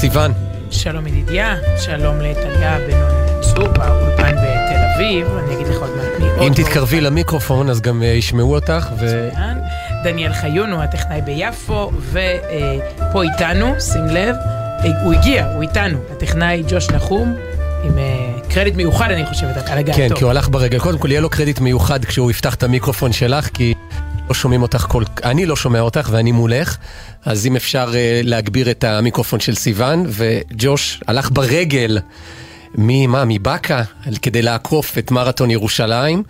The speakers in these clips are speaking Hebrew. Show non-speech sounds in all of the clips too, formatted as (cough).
שלום סיון. שלום ידידיה, שלום לטליה בן צור באולפן בתל אביב, אני אגיד לך עוד מעט מי עוד. אם תתקרבי למיקרופון אז גם אה, ישמעו אותך. ו... מצוין. דניאל חיון הוא הטכנאי ביפו, ופה איתנו, שים לב, אה, הוא הגיע, הוא איתנו, הטכנאי ג'וש נחום, עם אה, קרדיט מיוחד אני חושבת על הגעתו. כן, כי הוא הלך ברגל. קודם כל יהיה לו קרדיט מיוחד כשהוא יפתח את המיקרופון שלך, כי לא שומעים אותך כל... אני לא שומע אותך ואני מולך, אז אם אפשר אה, להגביר את המיקרופון של סיון, וג'וש הלך ברגל ממה? מבאקה, כדי לעקוף את מרתון ירושלים.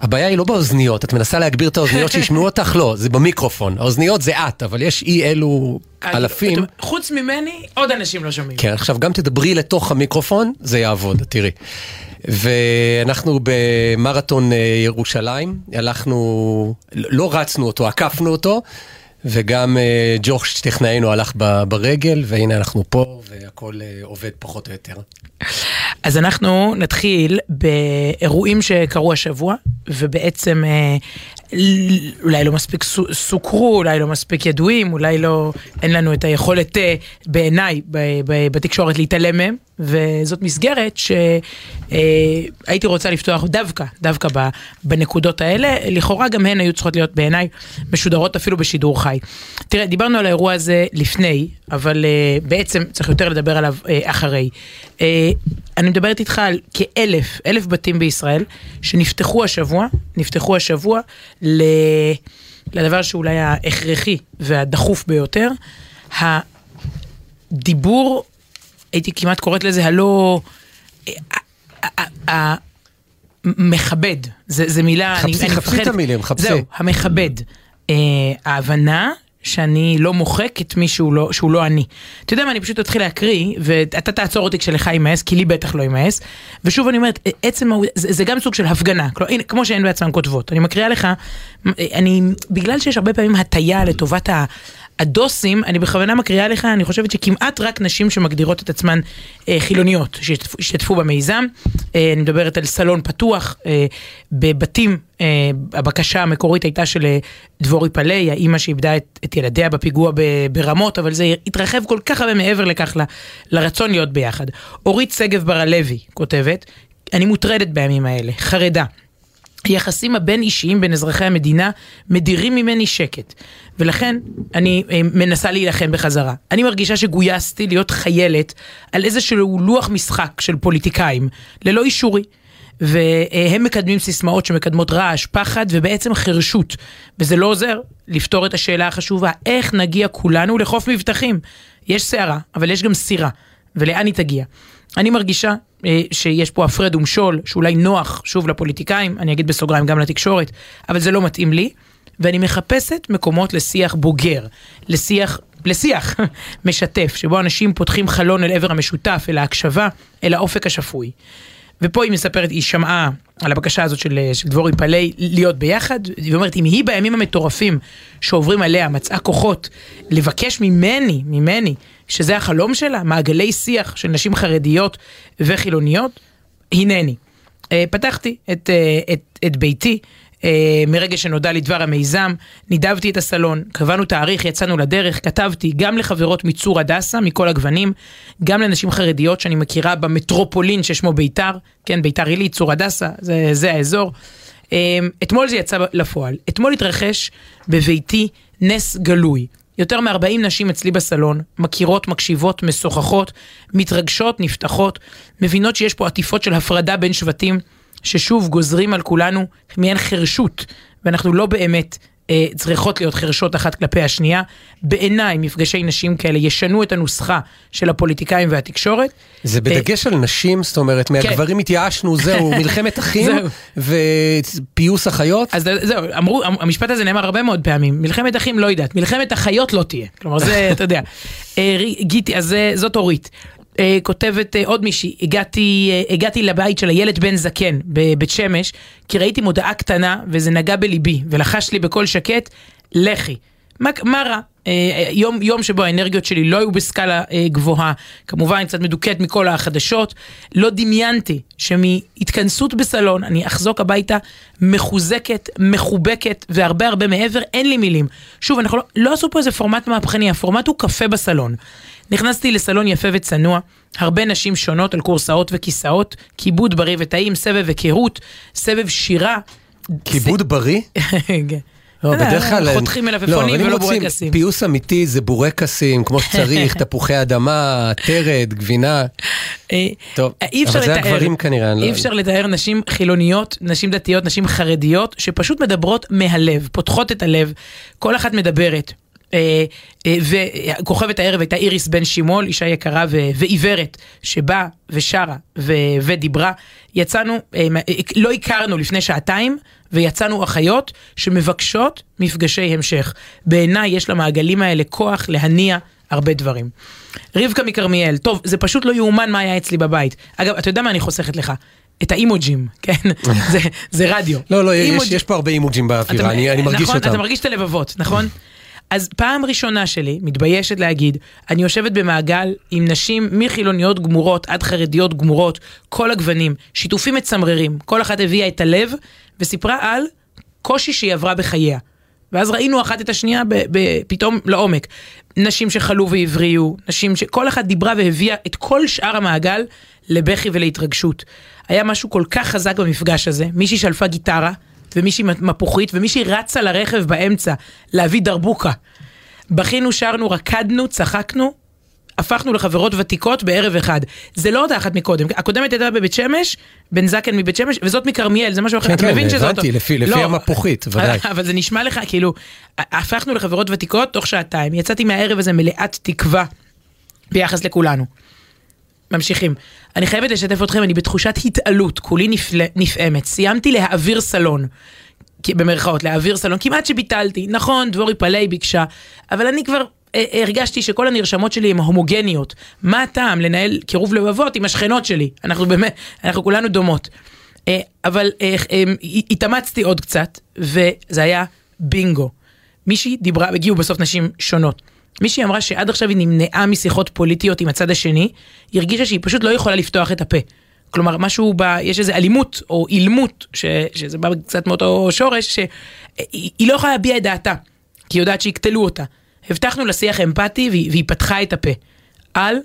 הבעיה היא לא באוזניות, את מנסה להגביר את האוזניות שישמעו (laughs) אותך? לא, זה במיקרופון. האוזניות זה את, אבל יש אי אלו אלפים. חוץ ממני, עוד אנשים לא שומעים. כן, עכשיו גם תדברי לתוך המיקרופון, זה יעבוד, תראי. ואנחנו במרתון אה, ירושלים, הלכנו, לא רצנו אותו, עקפנו אותו, וגם אה, ג'וש טכנאינו הלך ברגל, והנה אנחנו פה, והכל אה, עובד פחות או יותר. אז אנחנו נתחיל באירועים שקרו השבוע, ובעצם אולי לא מספיק סו- סוקרו, אולי לא מספיק ידועים, אולי לא, אין לנו את היכולת בעיניי בתקשורת להתעלם מהם, וזאת מסגרת שהייתי רוצה לפתוח דווקא, דווקא בנקודות האלה, לכאורה גם הן היו צריכות להיות בעיניי משודרות אפילו בשידור חי. תראה, דיברנו על האירוע הזה לפני, אבל uh, בעצם צריך יותר לדבר עליו uh, אחרי. Uh, אני מדברת איתך על כאלף, אלף בתים בישראל, שנפתחו השבוע, נפתחו השבוע ל... לדבר שאולי ההכרחי והדחוף ביותר, הדיבור, הייתי כמעט קוראת לזה הלא... המכבד, זה, זה מילה, אני, חפשי, אני חפשי מפחדת- את המילים, חפשי. זהו, המכבד. אה, ההבנה שאני לא מוחק את מי שהוא לא, שהוא לא אני. אתה יודע מה, אני פשוט אתחיל להקריא, ואתה תעצור אותי כשלך יימאס, כי לי בטח לא יימאס. ושוב אני אומרת, עצם, זה, זה גם סוג של הפגנה, כלומר, הנה, כמו שהן בעצמן כותבות. אני מקריאה לך, אני, בגלל שיש הרבה פעמים הטיה לטובת ה... הדוסים, אני בכוונה מקריאה לך, אני חושבת שכמעט רק נשים שמגדירות את עצמן אה, חילוניות שהשתתפו, השתתפו במיזם. אה, אני מדברת על סלון פתוח, אה, בבתים, אה, הבקשה המקורית הייתה של אה, דבורי פלאי, האימא שאיבדה את, את ילדיה בפיגוע ב, ברמות, אבל זה התרחב כל כך הרבה מעבר לכך ל, לרצון להיות ביחד. אורית שגב בר הלוי כותבת, אני מוטרדת בימים האלה, חרדה. היחסים הבין אישיים בין אזרחי המדינה מדירים ממני שקט. ולכן אני אה, מנסה להילחם בחזרה. אני מרגישה שגויסתי להיות חיילת על איזשהו לוח משחק של פוליטיקאים, ללא אישורי. והם מקדמים סיסמאות שמקדמות רעש, פחד ובעצם חירשות. וזה לא עוזר לפתור את השאלה החשובה, איך נגיע כולנו לחוף מבטחים? יש סערה, אבל יש גם סירה. ולאן היא תגיע? אני מרגישה אה, שיש פה הפרד ומשול, שאולי נוח, שוב, לפוליטיקאים, אני אגיד בסוגריים גם לתקשורת, אבל זה לא מתאים לי, ואני מחפשת מקומות לשיח בוגר, לשיח, לשיח (laughs) משתף, שבו אנשים פותחים חלון אל עבר המשותף, אל ההקשבה, אל האופק השפוי. ופה היא מספרת, היא שמעה על הבקשה הזאת של, של דבורי פלאי להיות ביחד, והיא אומרת, אם היא בימים המטורפים שעוברים עליה מצאה כוחות לבקש ממני, ממני, שזה החלום שלה, מעגלי שיח של נשים חרדיות וחילוניות, הנני. אה, פתחתי את, אה, את, את ביתי. אה, מרגע שנודע לי דבר המיזם, נידבתי את הסלון, קבענו תאריך, יצאנו לדרך, כתבתי גם לחברות מצור הדסה, מכל הגוונים, גם לנשים חרדיות שאני מכירה במטרופולין ששמו ביתר, כן, ביתר עילית, צור הדסה, זה, זה האזור. אה, אתמול זה יצא לפועל. אתמול התרחש בביתי נס גלוי. יותר מ-40 נשים אצלי בסלון, מכירות, מקשיבות, משוחחות, מתרגשות, נפתחות, מבינות שיש פה עטיפות של הפרדה בין שבטים, ששוב גוזרים על כולנו מעין חרשות, ואנחנו לא באמת אה, צריכות להיות חרשות אחת כלפי השנייה. בעיניי מפגשי נשים כאלה ישנו את הנוסחה של הפוליטיקאים והתקשורת. זה בדגש על נשים, זאת אומרת, מהגברים התייאשנו, זהו, (laughs) מלחמת אחים זהו. ופיוס אחיות. אז זהו, אמרו, המשפט הזה נאמר הרבה מאוד פעמים, מלחמת אחים לא יודעת, מלחמת אחיות לא תהיה. כלומר, זה, אתה יודע. (laughs) אה, גיטי, אז אה, זאת אורית. אה, כותבת אה, עוד מישהי, הגעתי, אה, הגעתי לבית של הילד בן זקן בבית שמש, כי ראיתי מודעה קטנה וזה נגע בליבי, ולחש לי בקול שקט, לכי. מה, מה רע? אה, יום, יום שבו האנרגיות שלי לא היו בסקאלה אה, גבוהה, כמובן קצת מדוכאת מכל החדשות, לא דמיינתי שמהתכנסות בסלון אני אחזוק הביתה מחוזקת, מחובקת והרבה הרבה מעבר, אין לי מילים. שוב, אנחנו לא, לא עשו פה איזה פורמט מהפכני, הפורמט הוא קפה בסלון. נכנסתי לסלון יפה וצנוע, הרבה נשים שונות על כורסאות וכיסאות, כיבוד בריא וטעים, סבב היכרות, סבב שירה. כיבוד בריא? (laughs) כן. לא, יודע, בדרך כלל... חותכים לא, מלפפונים אם ולא בורקסים. פיוס אמיתי זה בורקסים, כמו (laughs) שצריך, תפוחי אדמה, טרד, גבינה. אה, טוב, אפשר אבל זה הגברים כנראה, לא- אי אפשר לתאר נשים חילוניות, נשים דתיות, נשים חרדיות, שפשוט מדברות מהלב, פותחות את הלב, כל אחת מדברת. אה, אה, וכוכבת הערב הייתה איריס בן שימול, אישה יקרה ועיוורת, שבאה ושרה ודיברה. יצאנו, אה, לא הכרנו לפני שעתיים, ויצאנו אחיות שמבקשות מפגשי המשך. בעיניי יש למעגלים האלה כוח להניע הרבה דברים. רבקה מכרמיאל, טוב, זה פשוט לא יאומן מה היה אצלי בבית. אגב, אתה יודע מה אני חוסכת לך? את האימוג'ים, (laughs) כן? זה, זה רדיו. לא, לא, יש- אימוג'- יש פה הרבה אימוג'ים באווירה, אני אני מרגיש נכון, אותם. אתה מרגיש את הלבבות, נכון? אז פעם ראשונה שלי, מתביישת להגיד, אני יושבת במעגל עם נשים מחילוניות גמורות עד חרדיות גמורות, כל הגוונים, שיתופים מצמררים, כל אחת הביאה את הלב וסיפרה על קושי שהיא עברה בחייה. ואז ראינו אחת את השנייה ב- ב- פתאום לעומק. נשים שחלו והבריאו, נשים שכל אחת דיברה והביאה את כל שאר המעגל לבכי ולהתרגשות. היה משהו כל כך חזק במפגש הזה, מישהי שלפה גיטרה, ומישהי מפוחית, ומישהי רצה לרכב באמצע להביא דרבוקה. בכינו, שרנו, רקדנו, צחקנו, הפכנו לחברות ותיקות בערב אחד. זה לא אותה אחת מקודם, הקודמת הייתה בבית שמש, בן זקן מבית שמש, וזאת מכרמיאל, זה משהו אחר, כן, אתה כן, מבין שזה אותו. הבנתי, לפי- לפי לא, המפוחית, ודאי. אבל זה נשמע לך, כאילו, הפכנו לחברות ותיקות תוך שעתיים, יצאתי מהערב הזה מלאת תקווה ביחס לכולנו. ממשיכים. אני חייבת לשתף אתכם, אני בתחושת התעלות, כולי נפל... נפעמת. סיימתי להעביר סלון. במרכאות, להעביר סלון, כמעט שביטלתי. נכון, דבורי פלאי ביקשה, אבל אני כבר אה, הרגשתי שכל הנרשמות שלי הן הומוגניות. מה הטעם לנהל קירוב לבבות עם השכנות שלי? אנחנו באמת, אנחנו כולנו דומות. אה, אבל אה, התאמצתי עוד קצת, וזה היה בינגו. מישהי דיברה, הגיעו בסוף נשים שונות. מישהי אמרה שעד עכשיו היא נמנעה משיחות פוליטיות עם הצד השני, היא הרגישה שהיא פשוט לא יכולה לפתוח את הפה. כלומר, משהו ב... יש איזה אלימות או אילמות, ש, שזה בא קצת מאותו שורש, שהיא היא לא יכולה להביע את דעתה, כי היא יודעת שיקטלו אותה. הבטחנו לשיח אמפתי והיא, והיא פתחה את הפה על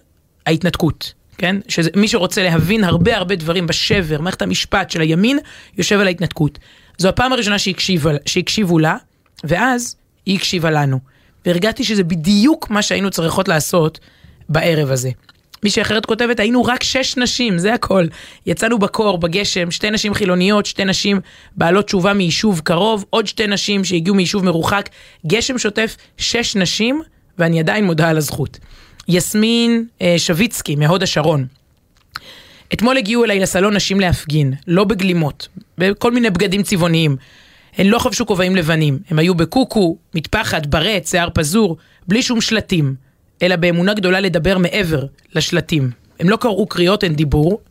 ההתנתקות, כן? שמי שרוצה להבין הרבה הרבה דברים בשבר, מערכת המשפט של הימין, יושב על ההתנתקות. זו הפעם הראשונה שהקשיבו, שהקשיבו לה, ואז היא הקשיבה לנו. והרגעתי שזה בדיוק מה שהיינו צריכות לעשות בערב הזה. מישהי אחרת כותבת, היינו רק שש נשים, זה הכל. יצאנו בקור, בגשם, שתי נשים חילוניות, שתי נשים בעלות תשובה מיישוב קרוב, עוד שתי נשים שהגיעו מיישוב מרוחק. גשם שוטף, שש נשים, ואני עדיין מודה על הזכות. יסמין אה, שוויצקי, מהוד השרון. אתמול הגיעו אליי לסלון נשים להפגין, לא בגלימות, בכל מיני בגדים צבעוניים. הן לא חבשו כובעים לבנים, הם היו בקוקו, מטפחת, ברט, שיער פזור, בלי שום שלטים, אלא באמונה גדולה לדבר מעבר לשלטים. הם לא קראו קריאות,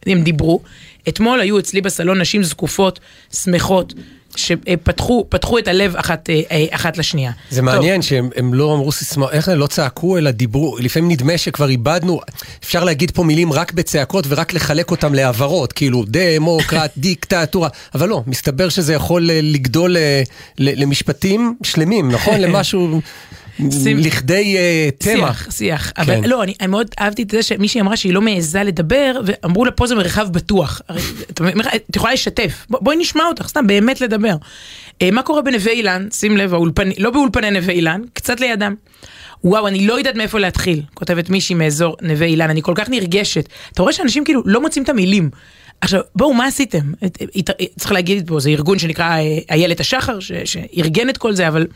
הם דיברו. אתמול היו אצלי בסלון נשים זקופות, שמחות, שפתחו פתחו את הלב אחת, אה, אה, אחת לשנייה. זה טוב, מעניין שהם הם לא אמרו סיסמאות, איך הם לא צעקו אלא דיברו, לפעמים נדמה שכבר איבדנו, אפשר להגיד פה מילים רק בצעקות ורק לחלק אותם להעברות, כאילו דמוקרט, (laughs) דיקטטורה, אבל לא, מסתבר שזה יכול אה, לגדול למשפטים שלמים, נכון? (laughs) למשהו, לכדי אה, תמה. שיח, שיח. כן. אבל לא, אני, אני מאוד אהבתי את זה שמישהי אמרה שהיא לא מעיזה לדבר, ואמרו לה פה זה מרחב בטוח. את, יכולה לשתף, בוא, בואי נשמע אותך, סתם באמת לדבר. אה, מה קורה בנווה אילן? שים לב, האולפני, לא באולפני נווה אילן, קצת לידם. וואו, אני לא יודעת מאיפה להתחיל, כותבת מישהי מאזור נווה אילן, אני כל כך נרגשת. אתה רואה שאנשים כאילו לא מוצאים את המילים. עכשיו, בואו, מה עשיתם? צריך להגיד פה, זה ארגון שנקרא אה, איילת השחר, שארגן את כל זה, אבל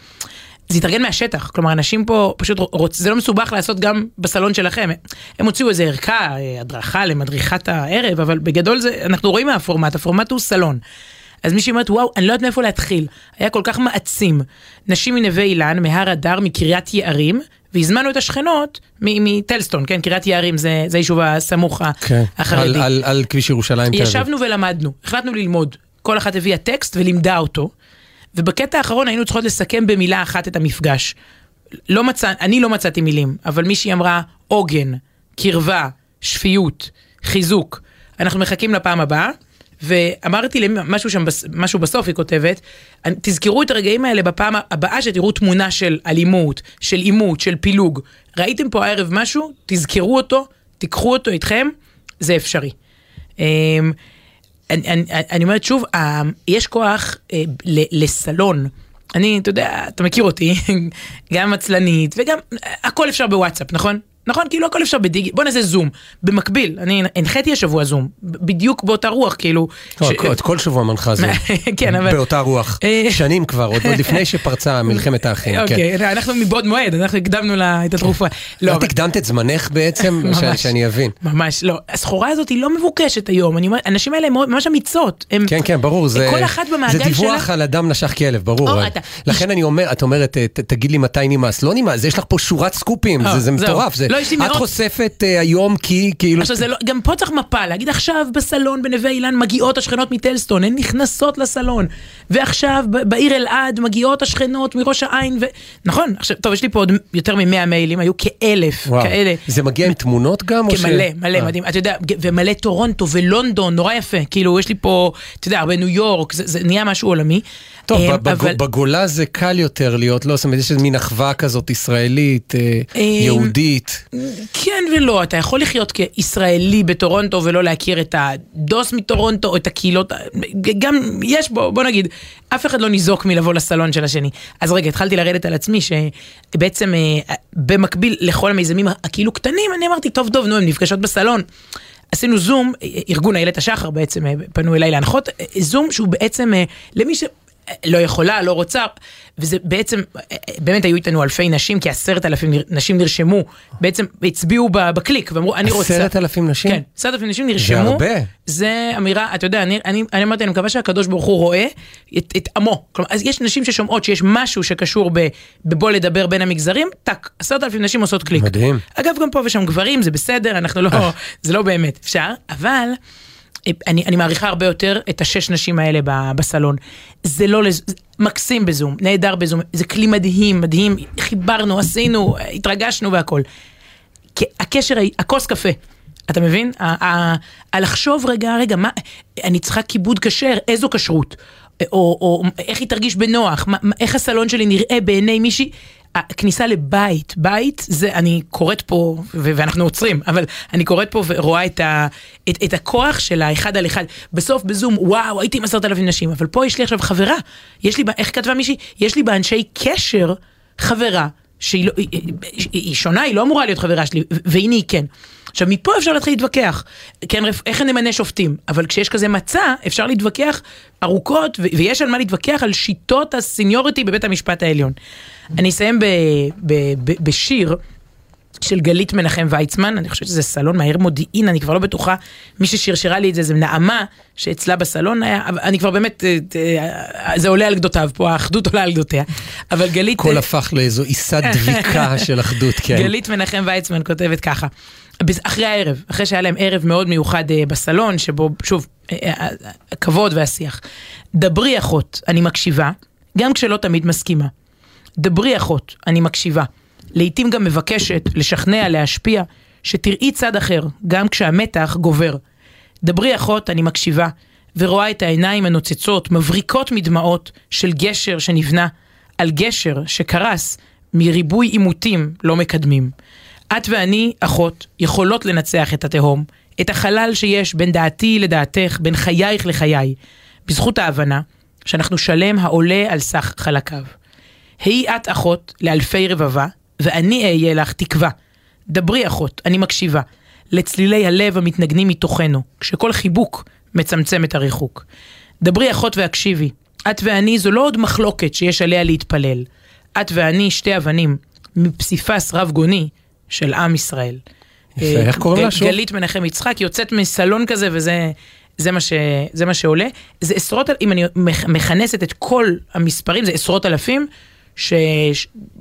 זה התארגן מהשטח, כלומר אנשים פה פשוט רוצ... זה לא מסובך לעשות גם בסלון שלכם. הם הוציאו איזה ערכה, אה, הדרכה למדריכת הערב, אבל בגדול זה, אנחנו רואים מהפורמט, הפורמט הוא סלון. אז מישהי אומרת, וואו, אני לא יודעת מאיפה להתחיל. היה כל כך מעצים. נשים מנווה אילן, מהר אדר, מקריית יערים, והזמנו את השכנות מטלסטון, כן, קריית יערים זה, זה היישוב הסמוך כן, החרדי. על, על, על כביש ירושלים. ישבנו ולמדנו, החלטנו ללמוד. כל אחת הביאה טקסט ולימדה אותו, ובקטע האחרון היינו צריכות לסכם במילה אחת את המפגש. לא מצא, אני לא מצאתי מילים, אבל מישהי אמרה עוגן, קרבה, שפיות, חיזוק. אנחנו מחכים לפעם הבאה, ואמרתי לי משהו שם, משהו בסוף היא כותבת, "אני- תזכרו את הרגעים האלה בפעם הבאה שתראו תמונה של אלימות, של עימות, של פילוג. ראיתם פה הערב משהו, תזכרו אותו, תיקחו אותו איתכם, זה אפשרי. אני, אני, אני אומרת שוב, אה, יש כוח אה, לסלון. אני, אתה יודע, אתה מכיר אותי, (laughs) גם עצלנית וגם, אה, הכל אפשר בוואטסאפ, נכון? נכון? כאילו הכל אפשר בדיגי, בוא נעשה זום. במקביל, אני הנחיתי השבוע זום, בדיוק באותה רוח, כאילו. לא, ש- את כל שבוע מנחה זו. (laughs) כן, אבל... באותה רוח. אה, שנים כבר, עוד לפני שפרצה (laughs) מלחמת האחים. כן. אוקיי, אנחנו מבעוד מועד, אנחנו הקדמנו לה את התרופה. לא, את הקדמת את זמנך בעצם, (laughs) שאני אבין. ממש לא. הסחורה הזאת היא לא מבוקשת היום, הנשים האלה הן ממש אמיצות. כן, כן, ברור, זה כל אחת במעגל זה דיווח שלה- על אדם נשך כלב, ברור. לכן אני אומר, את אומרת, תגיד לי מתי נמאס. לא נמאס, יש לך פה שורת סקופים, אה, זה- זה זהו. מטורף. לא, יש לי את מאות- חושפת אה, היום כי, כאילו... עכשיו זה לא, גם פה צריך מפה, להגיד עכשיו בסלון בנווה אילן מגיעות השכנות מטלסטון, הן נכנסות לסלון, ועכשיו בעיר אלעד מגיעות השכנות מראש העין, ו... נכון, עכשיו, טוב, יש לי פה עוד יותר מ-100 מיילים, היו כאלף וואו. כאלה. זה מגיע עם תמונות גם? או ש- מלא, מלא, אה. מדהים, אתה יודע, ומלא טורונטו ולונדון, נורא יפה, כאילו, יש לי פה, אתה יודע, הרבה ניו יורק, זה, זה נהיה משהו עולמי. טוב, אה, בג- אבל- בגולה זה קל יותר להיות, לא, זאת אומרת, יש מין אחווה כזאת ישראלית, אה, יהודית. כן ולא, אתה יכול לחיות כישראלי בטורונטו ולא להכיר את הדוס מטורונטו או את הקהילות, גם יש בו, בוא נגיד, אף אחד לא ניזוק מלבוא לסלון של השני. אז רגע, התחלתי לרדת על עצמי שבעצם אה, במקביל לכל המיזמים הכאילו קטנים, אני אמרתי, טוב, טוב, נו, הן נפגשות בסלון. עשינו זום, ארגון איילת השחר בעצם אה, פנו אליי להנחות, אה, זום שהוא בעצם למי ש... לא יכולה, לא רוצה, וזה בעצם, באמת היו איתנו אלפי נשים, כעשרת אלפים נשים נרשמו, בעצם הצביעו בקליק ואמרו, אני רוצה... עשרת אלפים נשים? כן, עשרת אלפים נשים נרשמו. הרבה. זה אמירה, אתה יודע, אני, אני, אני אמרתי, אני מקווה שהקדוש ברוך הוא רואה את, את עמו. כלומר, אז יש נשים ששומעות שיש משהו שקשור ב, בבוא לדבר בין המגזרים, טאק, עשרת אלפים נשים עושות קליק. מדהים. אגב, גם פה ושם גברים, זה בסדר, אנחנו לא, זה לא באמת אפשר, אבל אני, אני מעריכה הרבה יותר את השש נשים האלה ב- בסלון. זה לא, לז- מקסים בזום, נהדר בזום, זה כלי מדהים, מדהים, חיברנו, עשינו, התרגשנו והכל. הקשר, הכוס קפה, אתה מבין? הלחשוב רגע, רגע, מה, אני צריכה כיבוד כשר, איזו כשרות? או, או איך היא תרגיש בנוח, מה- איך הסלון שלי נראה בעיני מישהי. הכניסה לבית, בית זה, אני קוראת פה, ו- ואנחנו עוצרים, אבל אני קוראת פה ורואה את, ה, את, את הכוח של האחד על אחד. בסוף בזום, וואו, הייתי עם עשרת אלפים נשים, אבל פה יש לי עכשיו חברה. יש לי, איך כתבה מישהי? יש לי באנשי קשר חברה שהיא לא, היא, היא, היא שונה, היא לא אמורה להיות חברה שלי, והנה היא כן. עכשיו, מפה אפשר להתחיל להתווכח. כן, איך נמנה שופטים? אבל כשיש כזה מצע, אפשר להתווכח ארוכות, ויש על מה להתווכח על שיטות הסניוריטי בבית המשפט העליון. אני אסיים ב- ב- ב- בשיר. של גלית מנחם ויצמן, אני חושבת שזה סלון מהעיר מודיעין, אני כבר לא בטוחה, מי ששרשרה לי את זה זה נעמה, שאצלה בסלון היה, אני כבר באמת, אה, אה, זה עולה על גדותיו פה, האחדות עולה על גדותיה. אבל גלית... הכל אה, הפך לאיזו עיסת דביקה (laughs) של אחדות, כן. גלית מנחם ויצמן כותבת ככה, אחרי הערב, אחרי שהיה להם ערב מאוד מיוחד אה, בסלון, שבו, שוב, אה, אה, אה, הכבוד והשיח. דברי אחות, אני מקשיבה, גם כשלא תמיד מסכימה. דברי אחות, אני מקשיבה. לעתים גם מבקשת לשכנע, להשפיע, שתראי צד אחר, גם כשהמתח גובר. דברי אחות, אני מקשיבה, ורואה את העיניים הנוצצות, מבריקות מדמעות, של גשר שנבנה, על גשר שקרס מריבוי עימותים לא מקדמים. את ואני, אחות, יכולות לנצח את התהום, את החלל שיש בין דעתי לדעתך, בין חייך לחיי, בזכות ההבנה שאנחנו שלם העולה על סך חלקיו. היי את אחות לאלפי רבבה, ואני אהיה לך תקווה. דברי אחות, אני מקשיבה, לצלילי הלב המתנגנים מתוכנו, כשכל חיבוק מצמצם את הריחוק. דברי אחות והקשיבי, את ואני זו לא עוד מחלוקת שיש עליה להתפלל. את ואני שתי אבנים, מפסיפס רב גוני של עם ישראל. יפה, אה, איך קוראים לה שוב? גלית מנחם יצחק יוצאת מסלון כזה וזה זה מה, ש, זה מה שעולה. זה עשרות, אם אני מכ- מכנסת את כל המספרים, זה עשרות אלפים ש,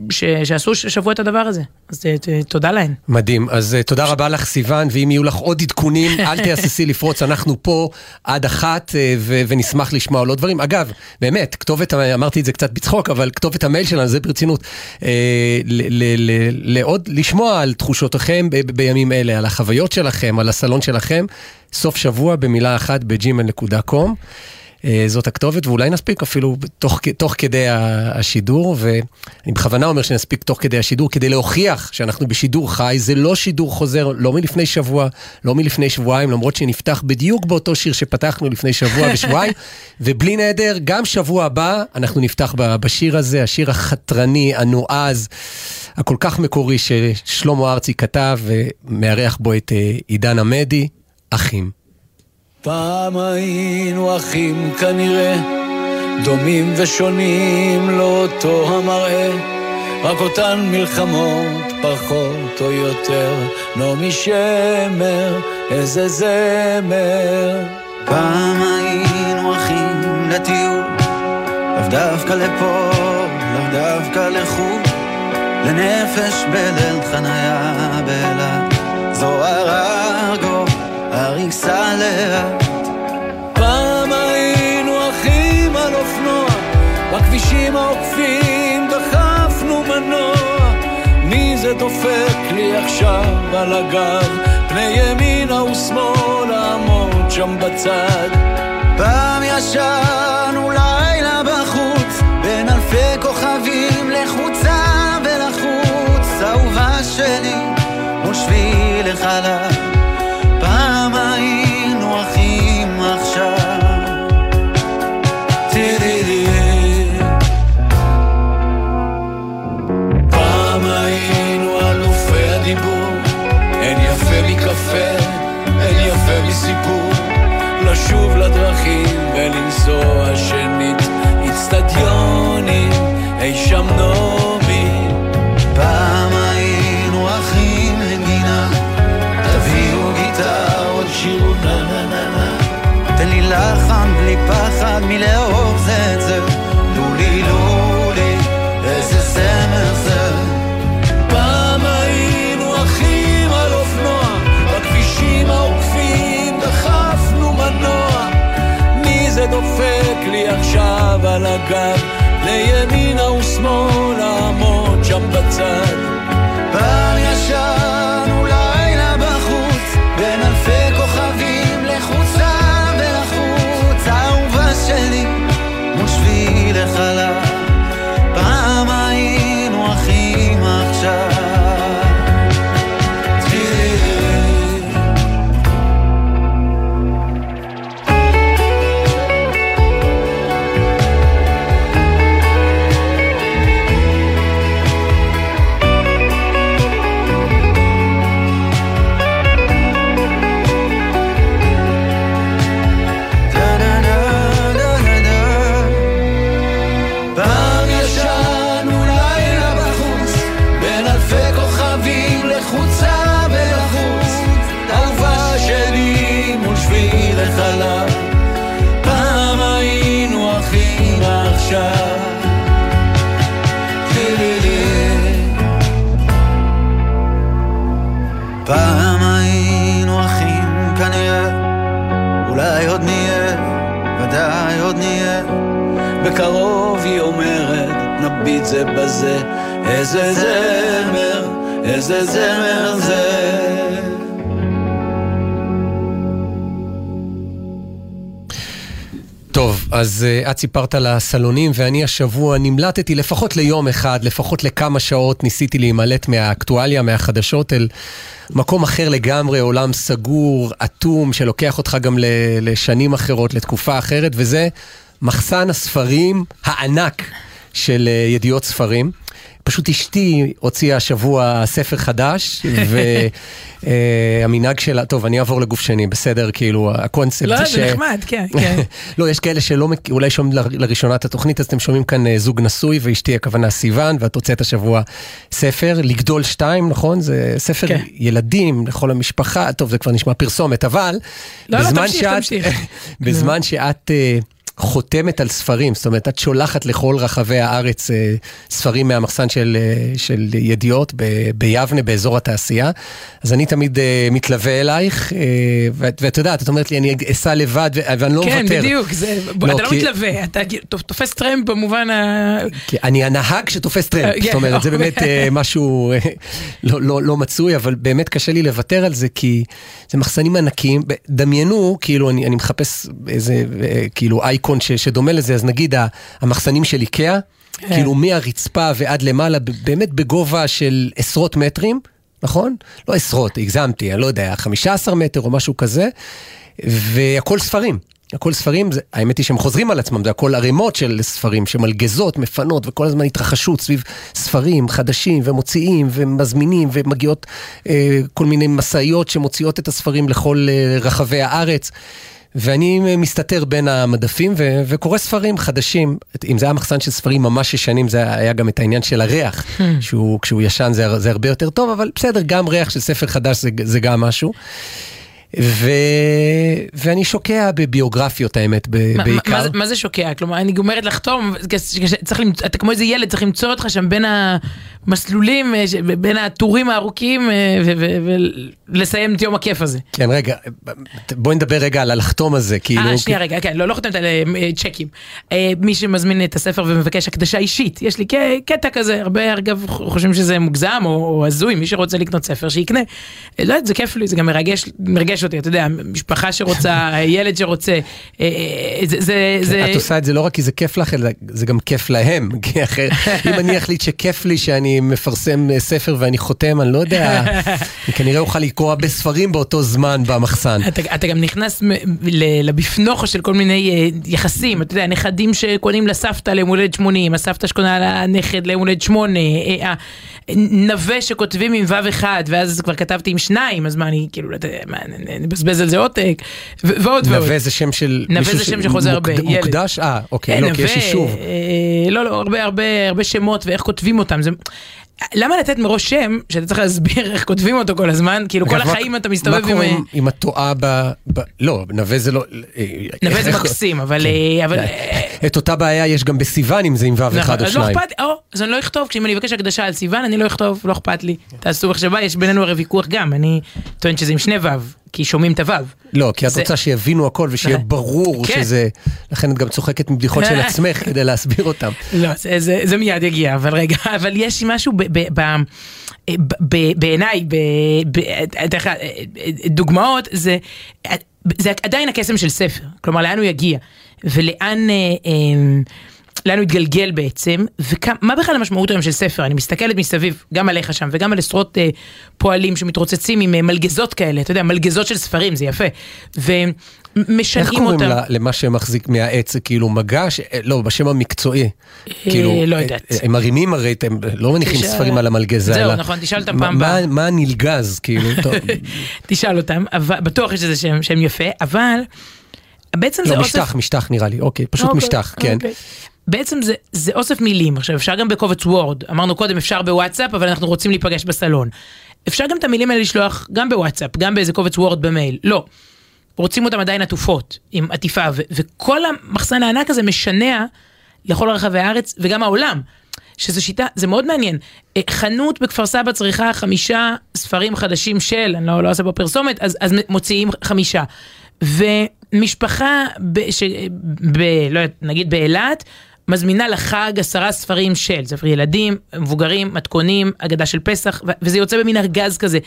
ש, שעשו שבוע את הדבר הזה. אז ת, תודה להן. מדהים. אז uh, תודה רבה לך, סיוון, ואם יהיו לך עוד עדכונים, (laughs) אל תהססי לפרוץ, אנחנו פה עד אחת, uh, ו- ונשמח לשמוע על עוד דברים. אגב, באמת, כתובת, אמרתי את זה קצת בצחוק, אבל כתובת המייל שלנו, זה ברצינות, uh, לעוד, לשמוע על תחושותיכם ב- בימים אלה, על החוויות שלכם, על הסלון שלכם, סוף שבוע במילה אחת בג'ימל.קום. אה, זאת הכתובת, ואולי נספיק אפילו תוך, תוך כדי השידור, ואני בכוונה אומר שנספיק תוך כדי השידור, כדי להוכיח שאנחנו בשידור חי, זה לא שידור חוזר, לא מלפני שבוע, לא מלפני שבועיים, למרות שנפתח בדיוק באותו שיר שפתחנו לפני שבוע (laughs) ושבועיים, ובלי נדר, גם שבוע הבא אנחנו נפתח בשיר הזה, השיר החתרני, הנועז, הכל כך מקורי ששלמה ארצי כתב, ומארח בו את אה, עידן עמדי, אחים. פעם היינו אחים כנראה, דומים ושונים לאותו המראה, רק אותן מלחמות פחות או יותר, נעמי שמר, איזה זמר. פעם היינו אחים לטיול, לאו דווקא לפה, לאו דווקא לחו"ל, לנפש בליל חניה באילת, זוהר ארגו הריסה לאט. פעם היינו אחים על אופנוע, בכבישים העוקפים דחפנו מנוע. מי זה דופק לי עכשיו על הגב? פני ימינה ושמאלה עמוד שם בצד. פעם ישנו לילה בחוץ, בין אלפי כוכבים לחוצה ולחוץ, אהובה שלי, מול שביל החלל. לשוב לדרכים ולנסוע שנית, אצטדיונים, אי שם נעמי. פעם היינו אחים לגינה, תביאו גיטר, עוד שירו נה נה נה נה. תן לי לחן בלי פחד מלאהוב הגב? לימינה ושמאלה עמוד שם בצד. פעם ישנו סיפרת על הסלונים, ואני השבוע נמלטתי לפחות ליום אחד, לפחות לכמה שעות, ניסיתי להימלט מהאקטואליה, מהחדשות, אל מקום אחר לגמרי, עולם סגור, אטום, שלוקח אותך גם לשנים אחרות, לתקופה אחרת, וזה מחסן הספרים הענק של uh, ידיעות ספרים. פשוט אשתי הוציאה השבוע ספר חדש, (laughs) והמנהג שלה, טוב, אני אעבור לגוף שני, בסדר, כאילו, הקונספט לא, זה זה נחמד, כן, כן. (laughs) לא, יש כאלה שלא, אולי שומעים לראשונה את התוכנית, אז אתם שומעים כאן אה, זוג נשוי, ואשתי הכוונה סיוון, ואת הוצאת השבוע ספר, לגדול שתיים, נכון? זה ספר כן. ילדים לכל המשפחה, טוב, זה כבר נשמע פרסומת, אבל לא, לא, תמשיך, שאת, תמשיך. (laughs) בזמן שאת... חותמת על ספרים, זאת אומרת, את שולחת לכל רחבי הארץ אה, ספרים מהמחסן של, אה, של ידיעות ב, ביבנה, באזור התעשייה. אז אני תמיד אה, מתלווה אלייך, אה, ואת, ואת יודעת, את אומרת לי, אני אסע לבד ואני לא כן, מוותר. כן, בדיוק, זה, לא, אתה לא כי- מתלווה, אתה תופס טרמפ במובן ה... כי אני הנהג שתופס טרמפ, אה, זאת אומרת, זה כן. באמת אה, משהו אה, לא, לא, לא מצוי, אבל באמת קשה לי לוותר על זה, כי זה מחסנים ענקיים. ב- דמיינו, כאילו, אני, אני מחפש איזה, אה, כאילו, אייקון ש, שדומה לזה, אז נגיד המחסנים של איקאה, כן. כאילו מהרצפה ועד למעלה, באמת בגובה של עשרות מטרים, נכון? לא עשרות, הגזמתי, אני לא יודע, 15 מטר או משהו כזה, והכל ספרים. הכל ספרים, זה, האמת היא שהם חוזרים על עצמם, זה הכל ערימות של ספרים שמלגזות, מפנות וכל הזמן התרחשות סביב ספרים חדשים ומוציאים ומזמינים ומגיעות אה, כל מיני משאיות שמוציאות את הספרים לכל אה, רחבי הארץ. ואני מסתתר בין המדפים ו- וקורא ספרים חדשים. אם זה היה מחסן של ספרים ממש ישנים, זה היה גם את העניין של הריח, (laughs) שהוא, כשהוא ישן זה, זה הרבה יותר טוב, אבל בסדר, גם ריח של ספר חדש זה, זה גם משהו. ו... ואני שוקע בביוגרפיות האמת, ב... מה- בעיקר. מה זה- מה זה שוקע? כלומר, אני גומרת לחתום, צריך למצוא- אתה כמו איזה ילד, צריך למצוא אותך שם בין המסלולים, אה, ש- בין הטורים הארוכים, אה, ולסיים את יום הכיף הזה. כן, רגע, בואי נדבר רגע על הלחתום הזה, כאילו... אה, שנייה רגע, כן, לא, לא חותמת על אה, אה, צ'קים. אה, מי שמזמין את הספר ומבקש הקדשה אישית, יש לי קטע כזה, הרבה אגב חושבים שזה מוגזם או, הזוי, מי שרוצה לקנות ספר שיקנה. אה, לא יודעת, זה כיף לי, זה גם מרגש, מרגש אותי, אתה יודע, משפחה שרוצה, (laughs) ילד שרוצה, אה, אה, זה. את עושה את זה לא רק כי זה כיף לך, אלא זה גם כיף להם. (laughs) כי אחר, אם אני אחליט שכיף לי שאני מפרסם אה, ספר ואני חותם, אני לא יודע, (laughs) אני כנראה אוכל לקרוא הרבה ספרים באותו זמן במחסן. אתה, אתה גם נכנס לבפנוכו של כל מיני אה, יחסים, אתה יודע, נכדים שקונים לסבתא ליום הולדת 80, הסבתא שקונה לנכד ליום הולדת 8, אה, נווה שכותבים עם ו' אחד, ואז כבר כתבתי עם שניים, אז מה אני כאילו, נ- נבזבז על זה עותק, ועוד ועוד. נווה זה שם של... נווה זה שם שחוזר מוקד- בילד. מוקדש? אה, אוקיי, לא, כי יש יישוב. לא, לא, הרבה, הרבה, הרבה שמות ואיך כותבים אותם. למה לתת מראש שם שאתה צריך להסביר איך כותבים אותו כל הזמן? כאילו כל מה- החיים אתה מסתובב מה עם... קורה אה, אם- את טועה ב... לא, נווה זה לא... אה, נווה זה מקסים, אבל... אה, אבל... את אותה בעיה יש גם בסיוון אם זה עם ו' נכון, אחד או לא שניים. אז אני לא אכתוב, כשאם אני אבקש הקדשה על סיוון, אני לא אכתוב, לא אכפת לי. תעשו שבא, יש בינינו הרי ויכוח גם, אני טוען שזה עם שני ו', כי שומעים את הו'. לא, כי את זה- רוצה שיבינו הכל ושיהיה נכון. ברור כן. שזה... לכן את גם צוחקת מבדיחות של עצמך כדי להסביר אותם. (laughs) לא, זה, זה, זה מיד יגיע, אבל רגע, (laughs) אבל יש משהו ב, בעיניי, דוגמאות, זה, זה עדיין הקסם של ספר, כלומר לאן הוא יגיע, ולאן... אה, אה, לאן הוא התגלגל בעצם, ומה בכלל המשמעות היום של ספר? אני מסתכלת מסביב, גם עליך שם, וגם על עשרות אה, פועלים שמתרוצצים עם אה, מלגזות כאלה, אתה יודע, מלגזות של ספרים, זה יפה. ומשנעים איך אותם. קוראים ל- למה שמחזיק מהעץ, כאילו מגש? אה, לא, בשם המקצועי. כאילו, לא אה, יודעת. אה, הם מרימים הרי, הם לא מניחים תשאל- ספרים על המלגזה. זהו, אלא- נכון, תשאל אותם פעם מה- הבאה. מה הנלגז, כאילו, טוב. (laughs) תשאל אותם, אבל בטוח יש איזה שם, שם יפה, אבל בעצם זה לא, אוסף... משטח, משטח נראה לי, אוקיי, פשוט אוקיי, משטח, כן. אוקיי. בעצם זה, זה אוסף מילים, עכשיו אפשר גם בקובץ וורד, אמרנו קודם אפשר בוואטסאפ, אבל אנחנו רוצים להיפגש בסלון. אפשר גם את המילים האלה לשלוח גם בוואטסאפ, גם באיזה קובץ וורד במייל, לא. רוצים אותם עדיין עטופות, עם עטיפה, ו- וכל המחסן הענק הזה משנע לכל רחבי הארץ וגם העולם. שזו שיטה, זה מאוד מעניין. אה, חנות בכפר סבא צריכה חמישה ספרים חדשים של, אני לא, לא אעשה פה פרסומת, אז, אז מוציאים חמישה. ומשפחה, ב, ש, ב, לא נגיד באילת, מזמינה לחג עשרה ספרים של ספר ילדים, מבוגרים, מתכונים, אגדה של פסח, וזה יוצא במין ארגז כזה.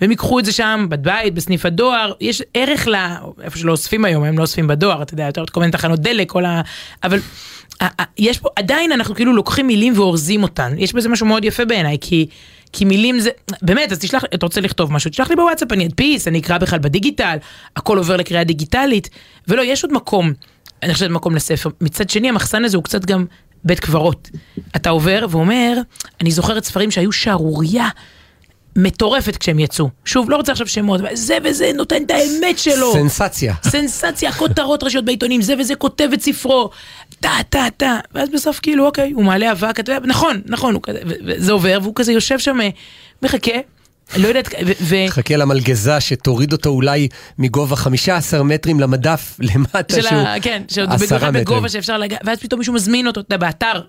והם ייקחו את זה שם, בבית, בסניף הדואר, יש ערך ל... איפה שלא אוספים היום, הם לא אוספים בדואר, אתה יודע, יותר כל מיני תחנות דלק, כל ה... אבל יש פה, עדיין אנחנו כאילו לוקחים מילים ואורזים אותן, יש בזה משהו מאוד יפה בעיניי, כי... כי מילים זה, באמת, אז תשלח, אתה רוצה לכתוב משהו, תשלח לי בוואטסאפ, אני אדפיס, אני אקרא בכלל בדיגיטל, הכל עובר לקריאה דיגיטלית, ולא, יש עוד מקום, אני חושבת מקום לספר. מצד שני, המחסן הזה הוא קצת גם בית קברות. אתה עובר ואומר, אני זוכרת ספרים שהיו שערורייה מטורפת כשהם יצאו. שוב, לא רוצה עכשיו שמות, זה וזה נותן את האמת שלו. סנסציה. סנסציה, כותרות ראשיות בעיתונים, זה וזה כותב את ספרו, טה טה טה, ואז בסוף כאילו אוקיי, הוא מעלה אבק, אתה יודע, נכון, נכון, כזה, וזה עובר, והוא כזה יושב שם, אה, מחכה, לא יודעת, ו- חכה למלגזה שתוריד אותו אולי מגובה 15 מטרים למדף (laughs) למטה שהוא ה... כן, שעוד. בגובה שאפשר לגעת, ואז פתאום מישהו מזמין אותו, אתה יודע, באתר,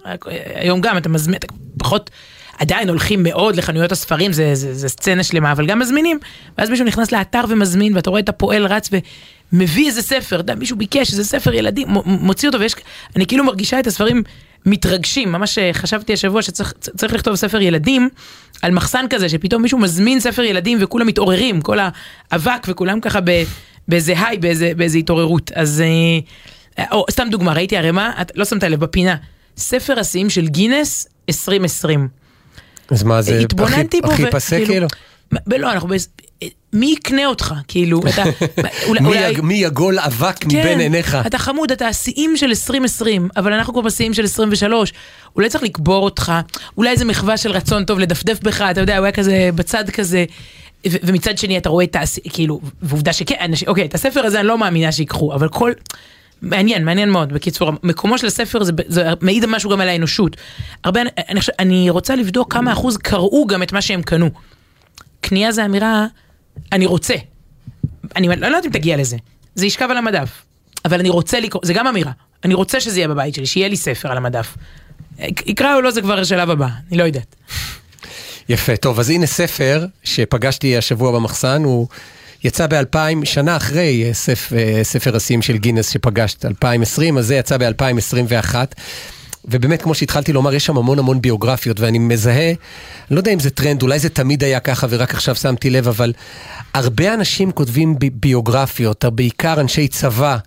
היום גם אתה מזמין, אתה פחות, עדיין הולכים מאוד לחנויות הספרים, זה, זה, זה סצנה שלמה, אבל גם מזמינים, ואז מישהו נכנס לאתר ומזמין, ואתה רואה את הפועל רץ ומביא איזה ספר, אתה יודע, מישהו ביקש איזה ספר ילדים, מוציא אותו, ויש, אני כאילו מרגישה את הספרים מתרגשים, ממש אה, חשבתי השבוע שצריך צריך לכתוב ספר ילדים על מחסן כזה, שפתאום מישהו מזמין ספר ילדים וכולם מתעוררים, כל האבק וכולם ככה ב, באיזה היי, באיזה, באיזה התעוררות. אז אה, או, סתם דוגמה, ראיתי ערימה, את לא שמת לב, בפינה, ספר השיאים של גינס 2020. אז מה זה, התבוננתי בו, הכי פסק כאילו? מה- לא, אנחנו... בס- מי יקנה אותך? כאילו, אתה... אולי- מי אולי- מי יגול אבק כן, מבין עיניך? אתה חמוד, אתה השיאים של 2020, אבל אנחנו כבר בשיאים של 23. אולי צריך לקבור אותך, אולי איזה מחווה של רצון טוב לדפדף בך, אתה יודע, הוא היה כזה בצד כזה. ו- ומצד שני אתה רואה את ה... כאילו, ועובדה שכן, אנשים, אוקיי, את הספר הזה אני לא מאמינה שיקחו, אבל כל... מעניין, מעניין מאוד. בקיצור, מקומו של הספר זה, זה מעיד משהו גם על האנושות. הרבה, אני, אני רוצה לבדוק כמה אחוז קראו גם את מה שהם קנו. קנייה זה אמירה, אני רוצה. אני לא יודעת אם תגיע לזה. זה ישכב על המדף. אבל אני רוצה לקרוא, זה גם אמירה. אני רוצה שזה יהיה בבית שלי, שיהיה לי ספר על המדף. יקרא או לא זה כבר השלב הבא, אני לא יודעת. יפה, טוב, אז הנה ספר שפגשתי השבוע במחסן, הוא יצא ב-2000, שנה אחרי אה, ספ, אה, ספר השיאים של גינס שפגשת, 2020, אז זה יצא ב-2021. ובאמת, כמו שהתחלתי לומר, יש שם המון המון ביוגרפיות, ואני מזהה, אני לא יודע אם זה טרנד, אולי זה תמיד היה ככה ורק עכשיו שמתי לב, אבל הרבה אנשים כותבים בי, ביוגרפיות, בעיקר אנשי צבא.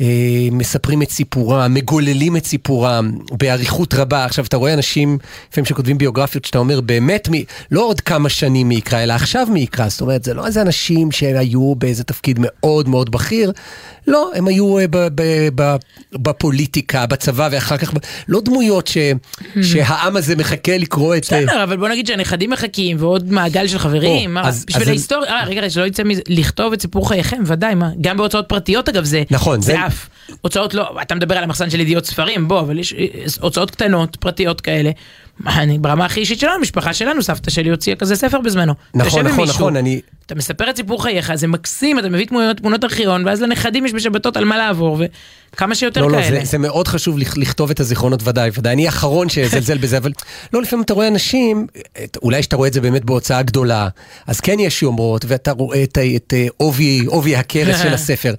אה, מספרים את סיפורם, מגוללים את סיפורם באריכות רבה. עכשיו, אתה רואה אנשים לפעמים שכותבים ביוגרפיות שאתה אומר, באמת, מי, לא עוד כמה שנים מי יקרא, אלא עכשיו מי יקרא. זאת אומרת, זה לא איזה אנשים שהיו באיזה תפקיד מאוד מאוד בכיר, לא, הם היו אה, ב, ב, ב, בפוליטיקה, בצבא, ואחר כך, לא דמויות ש, שהעם הזה מחכה לקרוא את... אה, בסדר, אבל בוא נגיד שהנכדים מחכים, ועוד מעגל של חברים, או, מה, אז- בשביל אז ההיסטוריה, רגע, רגע, שלא יצא מזה, לכתוב את סיפור חייכם, ודאי, מה, גם בהוצאות פרטיות אגב, זה נכון, זה עף. הוצאות לא, אתה מדבר על המחסן של ידיעות ספרים, בוא, אבל יש אה, הוצאות קטנות, פרטיות כאלה. אני, ברמה הכי אישית שלנו, המשפחה שלנו, סבתא שלי הוציאה כזה ספר בזמנו. נכון, נכון, מישהו, נכון, אני... אתה מספר את סיפור חייך, זה מקסים, אתה מביא תמונות, תמונות ארכיון, ואז לנכדים יש בשבתות על מה לעבור, וכמה שיותר לא, לא, כאלה. זה, זה מאוד חשוב לכ- לכתוב את הזיכרונות ודאי, ודאי. אני האחרון שאזלזל בזה, אבל לא, לפעמים אתה רואה אנשים, את, אולי שאתה רואה את זה באמת בהוצאה גדולה, אז כן יש יומרות, ואתה רואה את, אה, עובי, הכרס של (laughs) הספר.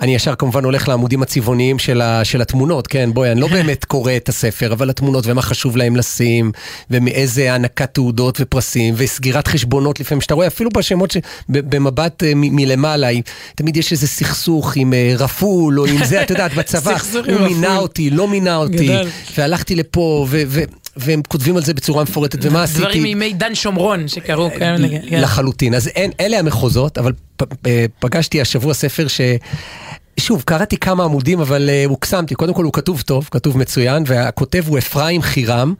אני ישר כמובן הולך לעמודים הצבעוניים של, ה, של התמונות, כן, בואי, אני לא באמת קורא את הספר, אבל התמונות ומה חשוב להם לשים, ומאיזה הענקת תעודות ופרסים, וסגירת חשבונות לפעמים, שאתה רואה אפילו בשמות, ש- ב- במבט אה, מ- מלמעלה, תמיד יש איזה סכסוך עם אה, רפול, או עם זה, את יודעת, בצבא, (laughs) הוא מינה. אותי, לא מינה אותי, גדול. והלכתי לפה, ו... ו- והם כותבים על זה בצורה מפורטת, ומה עשיתי? דברים מימי דן שומרון שקרו כאלה. כן. לחלוטין. אז אלה המחוזות, אבל פגשתי השבוע ספר ש... שוב, קראתי כמה עמודים, אבל uh, הוקסמתי. קודם כל הוא כתוב טוב, כתוב מצוין, והכותב הוא אפרים חירם,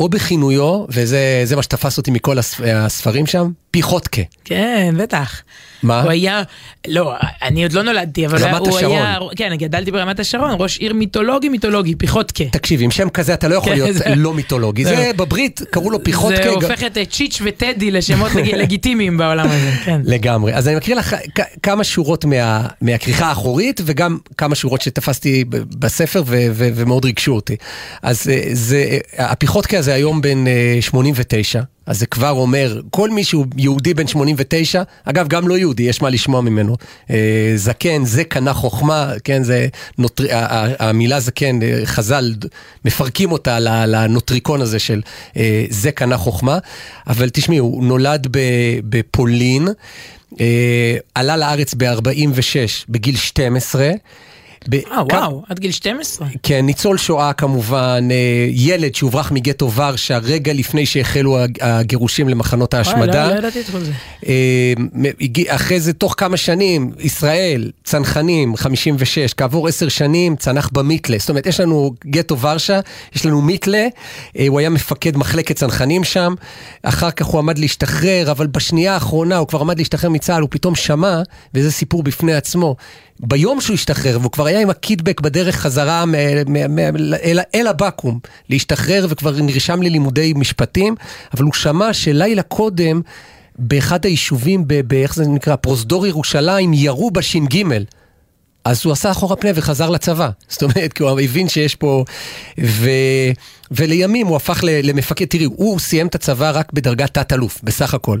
או בכינויו, וזה זה מה שתפס אותי מכל הספ, הספרים שם, פיחותקה. כן, בטח. מה? הוא היה, לא, אני עוד לא נולדתי, אבל רמת הוא השרון. היה, כן, גדלתי ברמת השרון, ראש עיר מיתולוגי מיתולוגי, פיחותקה. תקשיב, עם שם כזה אתה לא יכול כן, להיות לא מיתולוגי. זה בברית, קראו לו פיחותקה. זה הופך את אה, צ'יץ' וטדי לשמות לג- (laughs) לגיטימיים בעולם הזה, כן. לגמרי. אז אני מקריא לך כמה שורות מה, מהכריכה האחורית, וגם כמה שורות שתפסתי בספר ו- ו- ומאוד ריגשו אותי. אז אה, זה, הפיחותקה הזה היום בן אה, 89. אז זה כבר אומר, כל מי שהוא יהודי בן 89, אגב, גם לא יהודי, יש מה לשמוע ממנו. אה, זקן, זה קנה חוכמה, כן, זה נוטר... המילה זקן, אה, חז"ל מפרקים אותה לנוטריקון הזה של אה, זה קנה חוכמה. אבל תשמעי, הוא נולד בפולין, עלה לארץ ב-46, בגיל 12. ב- אה, וואו, עד גיל 12. כן, ניצול שואה כמובן, אה, ילד שהוברח מגטו ורשה רגע לפני שהחלו הג- הגירושים למחנות וואי, ההשמדה. לא לא ידעתי את כל זה. אה, אחרי זה, תוך כמה שנים, ישראל, צנחנים, 56, כעבור עשר שנים, צנח במיתלה. זאת אומרת, יש לנו גטו ורשה, יש לנו מיתלה, אה, הוא היה מפקד מחלקת צנחנים שם, אחר כך הוא עמד להשתחרר, אבל בשנייה האחרונה הוא כבר עמד להשתחרר מצה"ל, הוא פתאום שמע, וזה סיפור בפני עצמו, ביום שהוא השתחרר, והוא כבר היה עם הקידבק בדרך חזרה מ- מ- מ- אל, אל הבקו"ם, להשתחרר וכבר נרשם ללימודי משפטים, אבל הוא שמע שלילה קודם, באחד היישובים, ב- ב- זה נקרא, פרוזדור ירושלים, ירו בש"ג. אז הוא עשה אחורה פנה וחזר לצבא. זאת אומרת, כי הוא הבין שיש פה... ו... ולימים הוא הפך למפקד, תראי, הוא סיים את הצבא רק בדרגת תת-אלוף, בסך הכל.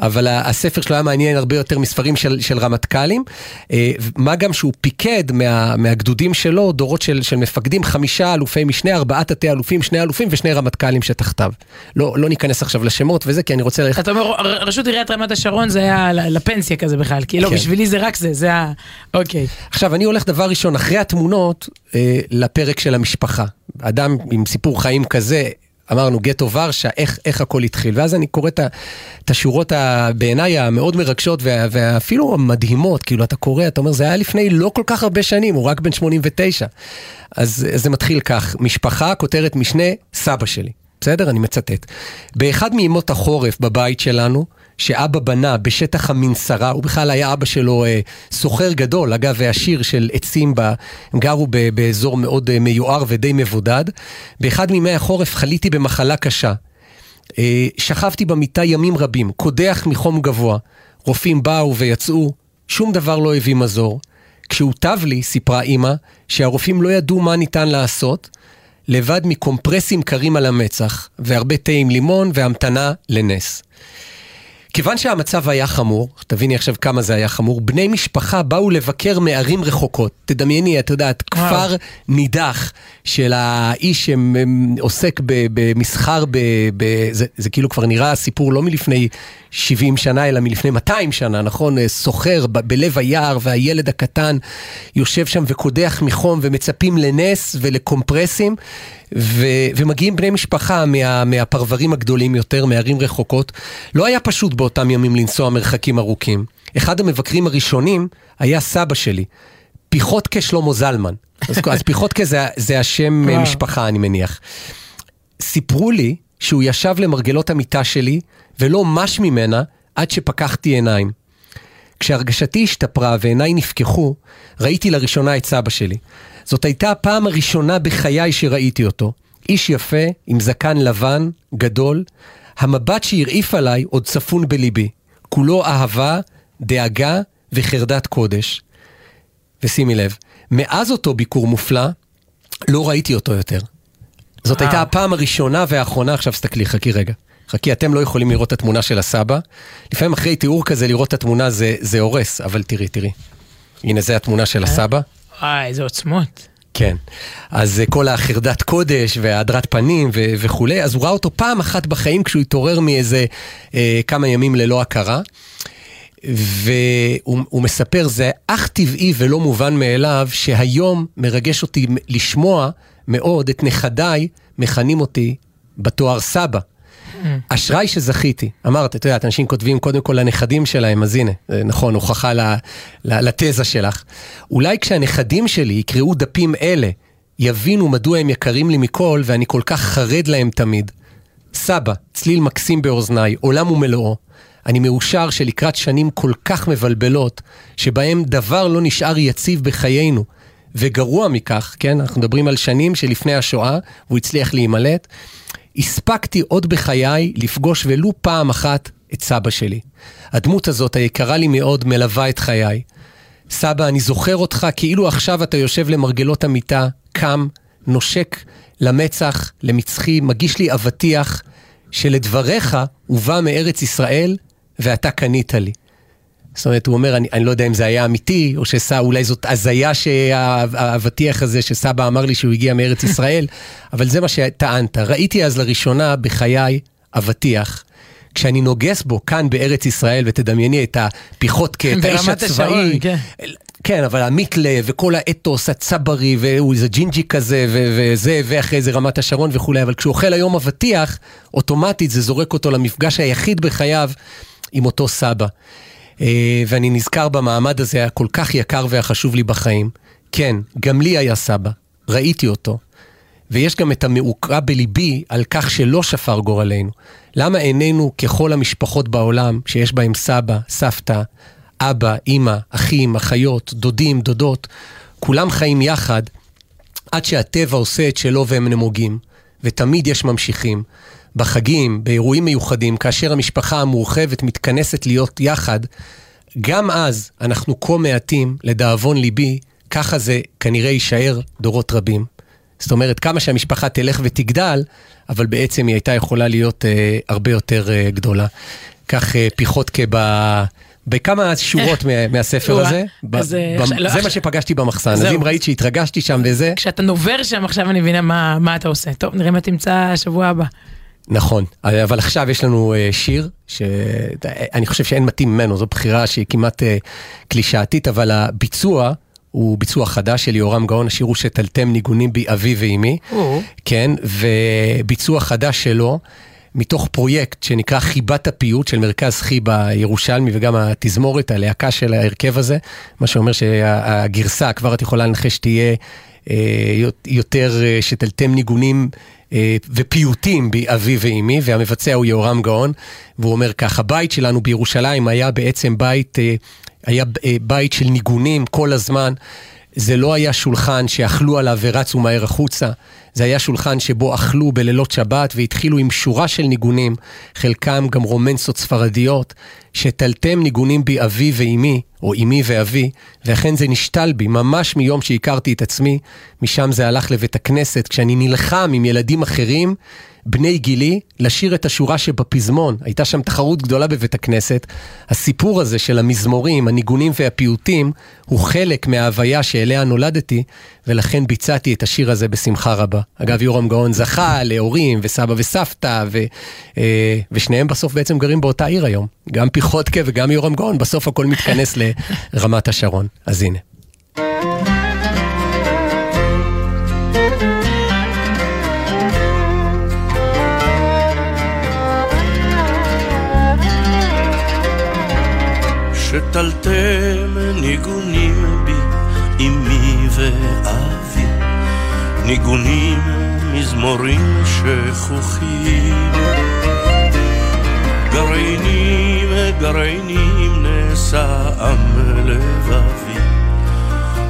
אבל ה- הספר שלו היה מעניין הרבה יותר מספרים של, של רמטכ"לים. אה, מה גם שהוא פיקד מה, מהגדודים שלו, דורות של, של מפקדים, חמישה אלופי משנה, ארבעה תתי-אלופים, שני אלופים ושני רמטכ"לים שתחתיו. לא, לא ניכנס עכשיו לשמות וזה, כי אני רוצה ללכת... אתה אומר, רשות עיריית רמת השרון זה היה לפנסיה כזה בכלל, כי לא, כן. בשבילי זה רק זה, זה ה... אוקיי. עכשיו, אני הולך דבר ראשון, אחרי התמונות, אה, לפרק של המשפחה. אדם עם סיפור חיים כזה, אמרנו, גטו ורשה, איך, איך הכל התחיל. ואז אני קורא את השורות בעיניי המאוד מרגשות וה, ואפילו המדהימות, כאילו, אתה קורא, אתה אומר, זה היה לפני לא כל כך הרבה שנים, הוא רק בן 89. אז, אז זה מתחיל כך, משפחה, כותרת משנה, סבא שלי. בסדר? אני מצטט. באחד מימות החורף בבית שלנו, שאבא בנה בשטח המנסרה, הוא בכלל היה אבא שלו אה, סוחר גדול, אגב, ועשיר של עצים, ב, הם גרו באזור מאוד אה, מיוער ודי מבודד. באחד מימי החורף חליתי במחלה קשה. אה, שכבתי במיטה ימים רבים, קודח מחום גבוה. רופאים באו ויצאו, שום דבר לא הביא מזור. כשהוטב לי, סיפרה אימא, שהרופאים לא ידעו מה ניתן לעשות, לבד מקומפרסים קרים על המצח, והרבה תה עם לימון והמתנה לנס. כיוון שהמצב היה חמור, תביני עכשיו כמה זה היה חמור, בני משפחה באו לבקר מערים רחוקות. תדמייני, את יודעת, כפר נידח של האיש שעוסק במסחר, ב, ב, זה, זה כאילו כבר נראה סיפור לא מלפני 70 שנה, אלא מלפני 200 שנה, נכון? סוחר ב- בלב היער, והילד הקטן יושב שם וקודח מחום ומצפים לנס ולקומפרסים. ו- ומגיעים בני משפחה מה- מהפרברים הגדולים יותר, מערים רחוקות. לא היה פשוט באותם ימים לנסוע מרחקים ארוכים. אחד המבקרים הראשונים היה סבא שלי, פיחותקה שלמה זלמן. אז, אז פיחותקה זה, זה השם. (laughs) משפחה, אני מניח. סיפרו לי שהוא ישב למרגלות המיטה שלי ולא מש ממנה עד שפקחתי עיניים. כשהרגשתי השתפרה ועיניי נפקחו, ראיתי לראשונה את סבא שלי. זאת הייתה הפעם הראשונה בחיי שראיתי אותו. איש יפה, עם זקן לבן, גדול. המבט שהרעיף עליי עוד צפון בליבי. כולו אהבה, דאגה וחרדת קודש. ושימי לב, מאז אותו ביקור מופלא, לא ראיתי אותו יותר. זאת וואו. הייתה הפעם הראשונה והאחרונה, עכשיו תסתכלי, חכי רגע. חכי, אתם לא יכולים לראות את התמונה של הסבא. לפעמים אחרי תיאור כזה לראות את התמונה זה, זה הורס, אבל תראי, תראי. הנה זה התמונה של הסבא. וואי, איזה עוצמות. כן. אז אה, כל החרדת קודש והדרת פנים ו- וכולי, אז הוא ראה אותו פעם אחת בחיים כשהוא התעורר מאיזה אה, כמה ימים ללא הכרה. והוא הוא מספר, זה אך טבעי ולא מובן מאליו, שהיום מרגש אותי לשמוע מאוד את נכדיי מכנים אותי בתואר סבא. אשראי שזכיתי. אמרת, את יודעת, אנשים כותבים קודם כל לנכדים שלהם, אז הנה, זה נכון, הוכחה לתזה שלך. אולי כשהנכדים שלי יקראו דפים אלה, יבינו מדוע הם יקרים לי מכל, ואני כל כך חרד להם תמיד. סבא, צליל מקסים באוזניי, עולם ומלואו. אני מאושר שלקראת שנים כל כך מבלבלות, שבהם דבר לא נשאר יציב בחיינו. וגרוע מכך, כן, אנחנו מדברים על שנים שלפני השואה, והוא הצליח להימלט, הספקתי עוד בחיי לפגוש ולו פעם אחת את סבא שלי. הדמות הזאת, היקרה לי מאוד, מלווה את חיי. סבא, אני זוכר אותך כאילו עכשיו אתה יושב למרגלות המיטה, קם, נושק למצח, למצחי, מגיש לי אבטיח, שלדבריך הוא בא מארץ ישראל ואתה קנית לי. זאת אומרת, הוא אומר, אני, אני לא יודע אם זה היה אמיתי, או שאולי זאת הזיה שהאבטיח הזה שסבא אמר לי שהוא הגיע מארץ ישראל, (laughs) אבל זה מה שטענת. ראיתי אז לראשונה בחיי אבטיח. כשאני נוגס בו כאן בארץ ישראל, ותדמייני את הפיחותקה, את האיש הצבאי. כן. כן, אבל המיתלה וכל האתוס הצברי, והוא איזה ג'ינג'י כזה, ו- וזה, ואחרי זה רמת השרון וכולי, אבל כשהוא אוכל היום אבטיח, אוטומטית זה זורק אותו למפגש היחיד בחייו עם אותו סבא. אה, ואני נזכר במעמד הזה הכל כך יקר והחשוב לי בחיים. כן, גם לי היה סבא, ראיתי אותו. ויש גם את המעוקה בליבי על כך שלא שפר גורלנו. למה איננו ככל המשפחות בעולם שיש בהם סבא, סבתא, אבא, אימא, אחים, אחיות, דודים, דודות, כולם חיים יחד עד שהטבע עושה את שלו והם נמוגים, ותמיד יש ממשיכים. בחגים, באירועים מיוחדים, כאשר המשפחה המורחבת מתכנסת להיות יחד, גם אז אנחנו כה מעטים, לדאבון ליבי, ככה זה כנראה יישאר דורות רבים. זאת אומרת, כמה שהמשפחה תלך ותגדל, אבל בעצם היא הייתה יכולה להיות אה, הרבה יותר אה, גדולה. כך אה, פיחותקה ב... בכמה שורות מה, מהספר הזה, אז, ב, אה, ב, לא, זה מה שפגשתי במחסן, אז. אם ראית שהתרגשתי שם וזה, כשאתה נובר שם עכשיו אני מבינה מה, מה אתה עושה. טוב, נראה מה תמצא שבוע הבא. נכון, אבל עכשיו יש לנו אה, שיר, שאני חושב שאין מתאים ממנו, זו בחירה שהיא כמעט אה, קלישאתית, אבל הביצוע הוא ביצוע חדש של יורם גאון, השיר הוא שתלתם ניגונים בי אבי ואימי. כן, וביצוע חדש שלו. מתוך פרויקט שנקרא חיבת הפיוט של מרכז חיבה ירושלמי וגם התזמורת, הלהקה של ההרכב הזה, מה שאומר שהגרסה, כבר את יכולה לנחש, תהיה אה, יותר אה, שתלתם ניגונים אה, ופיוטים באבי ואימי, והמבצע הוא יהורם גאון, והוא אומר כך, הבית שלנו בירושלים היה בעצם בית, אה, היה אה, בית של ניגונים כל הזמן. זה לא היה שולחן שאכלו עליו ורצו מהר החוצה, זה היה שולחן שבו אכלו בלילות שבת והתחילו עם שורה של ניגונים, חלקם גם רומנסות ספרדיות, שתלתם ניגונים בי אבי ואימי, או אימי ואבי, ואכן זה נשתל בי, ממש מיום שהכרתי את עצמי, משם זה הלך לבית הכנסת, כשאני נלחם עם ילדים אחרים, בני גילי, לשיר את השורה שבפזמון. הייתה שם תחרות גדולה בבית הכנסת. הסיפור הזה של המזמורים, הניגונים והפיוטים, הוא חלק מההוויה שאליה נולדתי, ולכן ביצעתי את השיר הזה בשמחה רבה. אגב, יורם גאון זכה להורים וסבא וסבתא, ו, אה, ושניהם בסוף בעצם גרים באותה עיר היום. גם פיחותקה וגם יורם גאון, בסוף הכל מתכנס (laughs) לרמת השרון. אז הנה. שתלתם ניגונים בי, אמי ואבי, ניגונים, מזמורים שכוחים. גרעינים, גרעינים נשאם לבבי,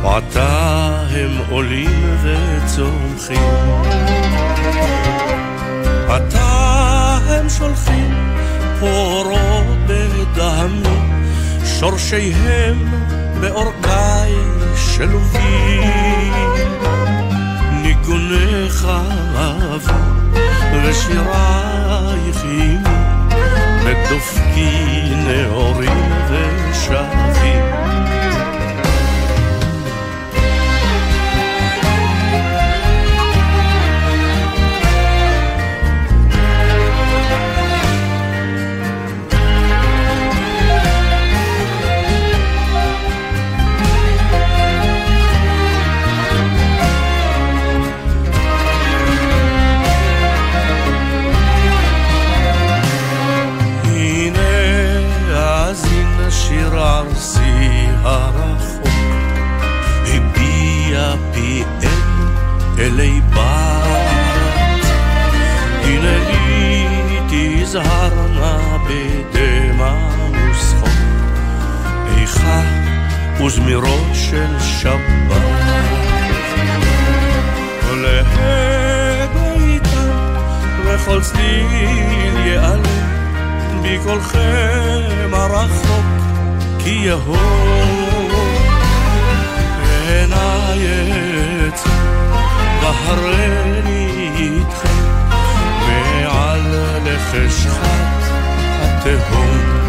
עתה הם עולים וצומחים. עתה הם שולחים אורות בדמי, שורשיהם באורכי שלובים. ניגונך אהבו ושירייך עימי, בדופקי נאורים ושבים. וזמירו של שבת. עולה ביתם וכל צליל ייעלם בקולכם הרחוק כי יהום עיניי עצם והרני איתכם מעל לחשכת התהום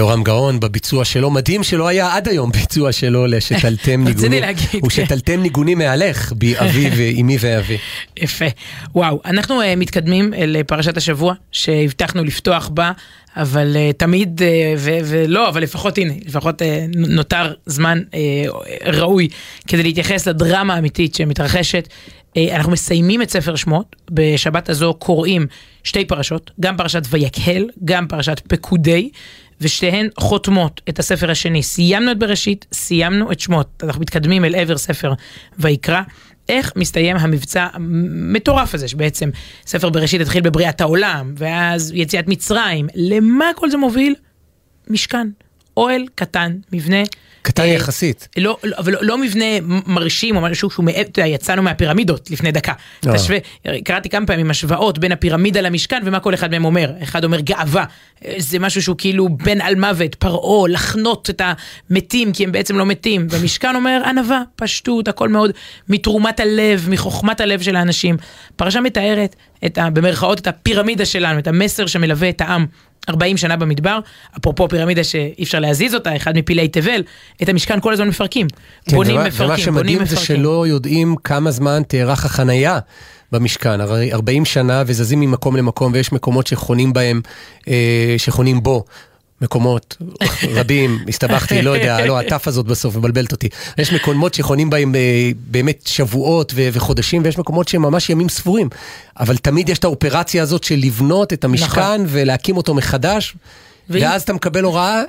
יורם גאון בביצוע שלו, מדהים שלא היה עד היום ביצוע שלו לשתלתם (laughs) רציתי ניגונים. להגיד, הוא כן. שתלתם ניגונים מהלך, בי (laughs) אבי ואימי ואבי. יפה. וואו, אנחנו uh, מתקדמים אל uh, פרשת השבוע, שהבטחנו לפתוח בה, אבל uh, תמיד, uh, ו- ולא, אבל לפחות הנה, לפחות uh, נותר זמן uh, ראוי כדי להתייחס לדרמה האמיתית שמתרחשת. אנחנו מסיימים את ספר שמות, בשבת הזו קוראים שתי פרשות, גם פרשת ויקהל, גם פרשת פקודי. ושתיהן חותמות את הספר השני. סיימנו את בראשית, סיימנו את שמות. אנחנו מתקדמים אל עבר ספר ויקרא. איך מסתיים המבצע המטורף הזה, שבעצם ספר בראשית התחיל בבריאת העולם, ואז יציאת מצרים. למה כל זה מוביל? משכן. אוהל קטן, מבנה. קטן אה, יחסית. לא, לא, אבל לא, לא מבנה מרשים או משהו שהוא, אתה יודע, יצאנו מהפירמידות לפני דקה. לא. תשווה, קראתי כמה פעמים השוואות בין הפירמידה למשכן ומה כל אחד מהם אומר. אחד אומר גאווה, אה, זה משהו שהוא כאילו בן על מוות, פרעה, לחנות את המתים כי הם בעצם לא מתים. והמשכן אומר ענווה, פשטות, הכל מאוד מתרומת הלב, מחוכמת הלב של האנשים. פרשה מתארת את ה, במרכאות את הפירמידה שלנו, את המסר שמלווה את העם 40 שנה במדבר, אפרופו פירמידה שאי אפשר להזיז אותה, אחד מפלאי תבל, את המשכן כל הזמן מפרקים. כן, בונים ומה- מפרקים, ומה בונים שמדהים זה מפרקים. שלא יודעים כמה זמן תארך החנייה במשכן. הרי 40 שנה וזזים ממקום למקום ויש מקומות שחונים בהם, אה, שחונים בו. מקומות רבים, (laughs) הסתבכתי, לא יודע, לא, הטף הזאת בסוף מבלבלת אותי. יש מקומות שחונים בהם אה, באמת שבועות ו- וחודשים, ויש מקומות שהם ממש ימים ספורים. אבל תמיד יש את האופרציה הזאת של לבנות את המשכן נכון. ולהקים אותו מחדש, ואם- ואז אתה מקבל הוראה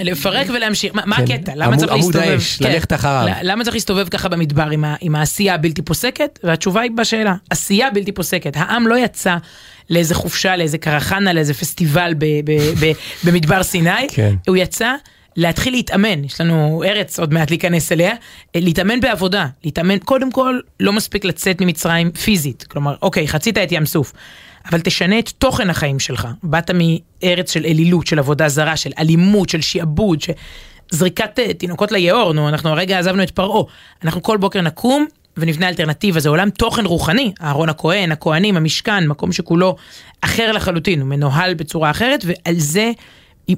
לפרק ולהמשיך, מה, מה כן. הקטע? למה עמוד- צריך עמוד להסתובב? האש, ללכת אחריו. למה צריך להסתובב ככה במדבר עם, ה, עם העשייה הבלתי פוסקת? והתשובה היא בשאלה, עשייה בלתי פוסקת. העם לא יצא לאיזה חופשה, לאיזה קרחנה, לאיזה פסטיבל ב, ב, ב, במדבר סיני, כן. הוא יצא להתחיל להתאמן, יש לנו ארץ עוד מעט להיכנס אליה, להתאמן בעבודה, להתאמן, קודם כל לא מספיק לצאת ממצרים פיזית, כלומר, אוקיי, חצית את ים סוף, אבל תשנה את תוכן החיים שלך, באת מארץ של אלילות, של עבודה זרה, של אלימות, של שעבוד, של זריקת אה, תינוקות ליאור, נו, אנחנו הרגע עזבנו את פרעה, אנחנו כל בוקר נקום ונבנה אלטרנטיבה, זה עולם תוכן רוחני, אהרון הכהן, הכהנים, המשכן, מקום שכולו אחר לחלוטין, הוא מנוהל בצורה אחרת, ועל זה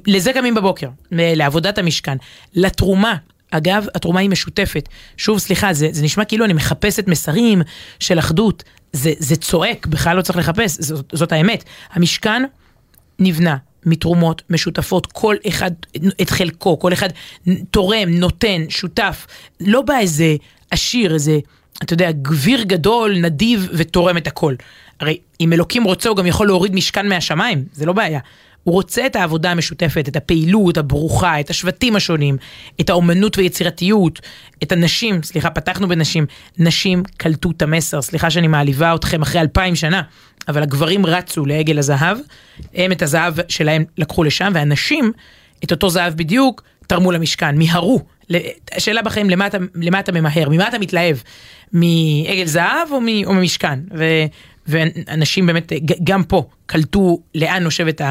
לזה קמים בבוקר, לעבודת המשכן, לתרומה. אגב, התרומה היא משותפת. שוב, סליחה, זה, זה נשמע כאילו אני מחפשת מסרים של אחדות. זה, זה צועק, בכלל לא צריך לחפש, זאת, זאת האמת. המשכן נבנה מתרומות משותפות, כל אחד את חלקו, כל אחד תורם, נותן, שותף. לא בא איזה עשיר, איזה, אתה יודע, גביר גדול, נדיב ותורם את הכל. הרי אם אלוקים רוצה, הוא גם יכול להוריד משכן מהשמיים, זה לא בעיה. הוא רוצה את העבודה המשותפת, את הפעילות הברוכה, את השבטים השונים, את האומנות ויצירתיות, את הנשים, סליחה, פתחנו בנשים, נשים קלטו את המסר, סליחה שאני מעליבה אתכם אחרי אלפיים שנה, אבל הגברים רצו לעגל הזהב, הם את הזהב שלהם לקחו לשם, והנשים, את אותו זהב בדיוק, תרמו למשכן, מיהרו. השאלה בחיים, למה אתה, למה אתה ממהר? ממה אתה מתלהב? מעגל זהב או, מ, או ממשכן? ו, ואנשים באמת, ג- גם פה, קלטו לאן נושבת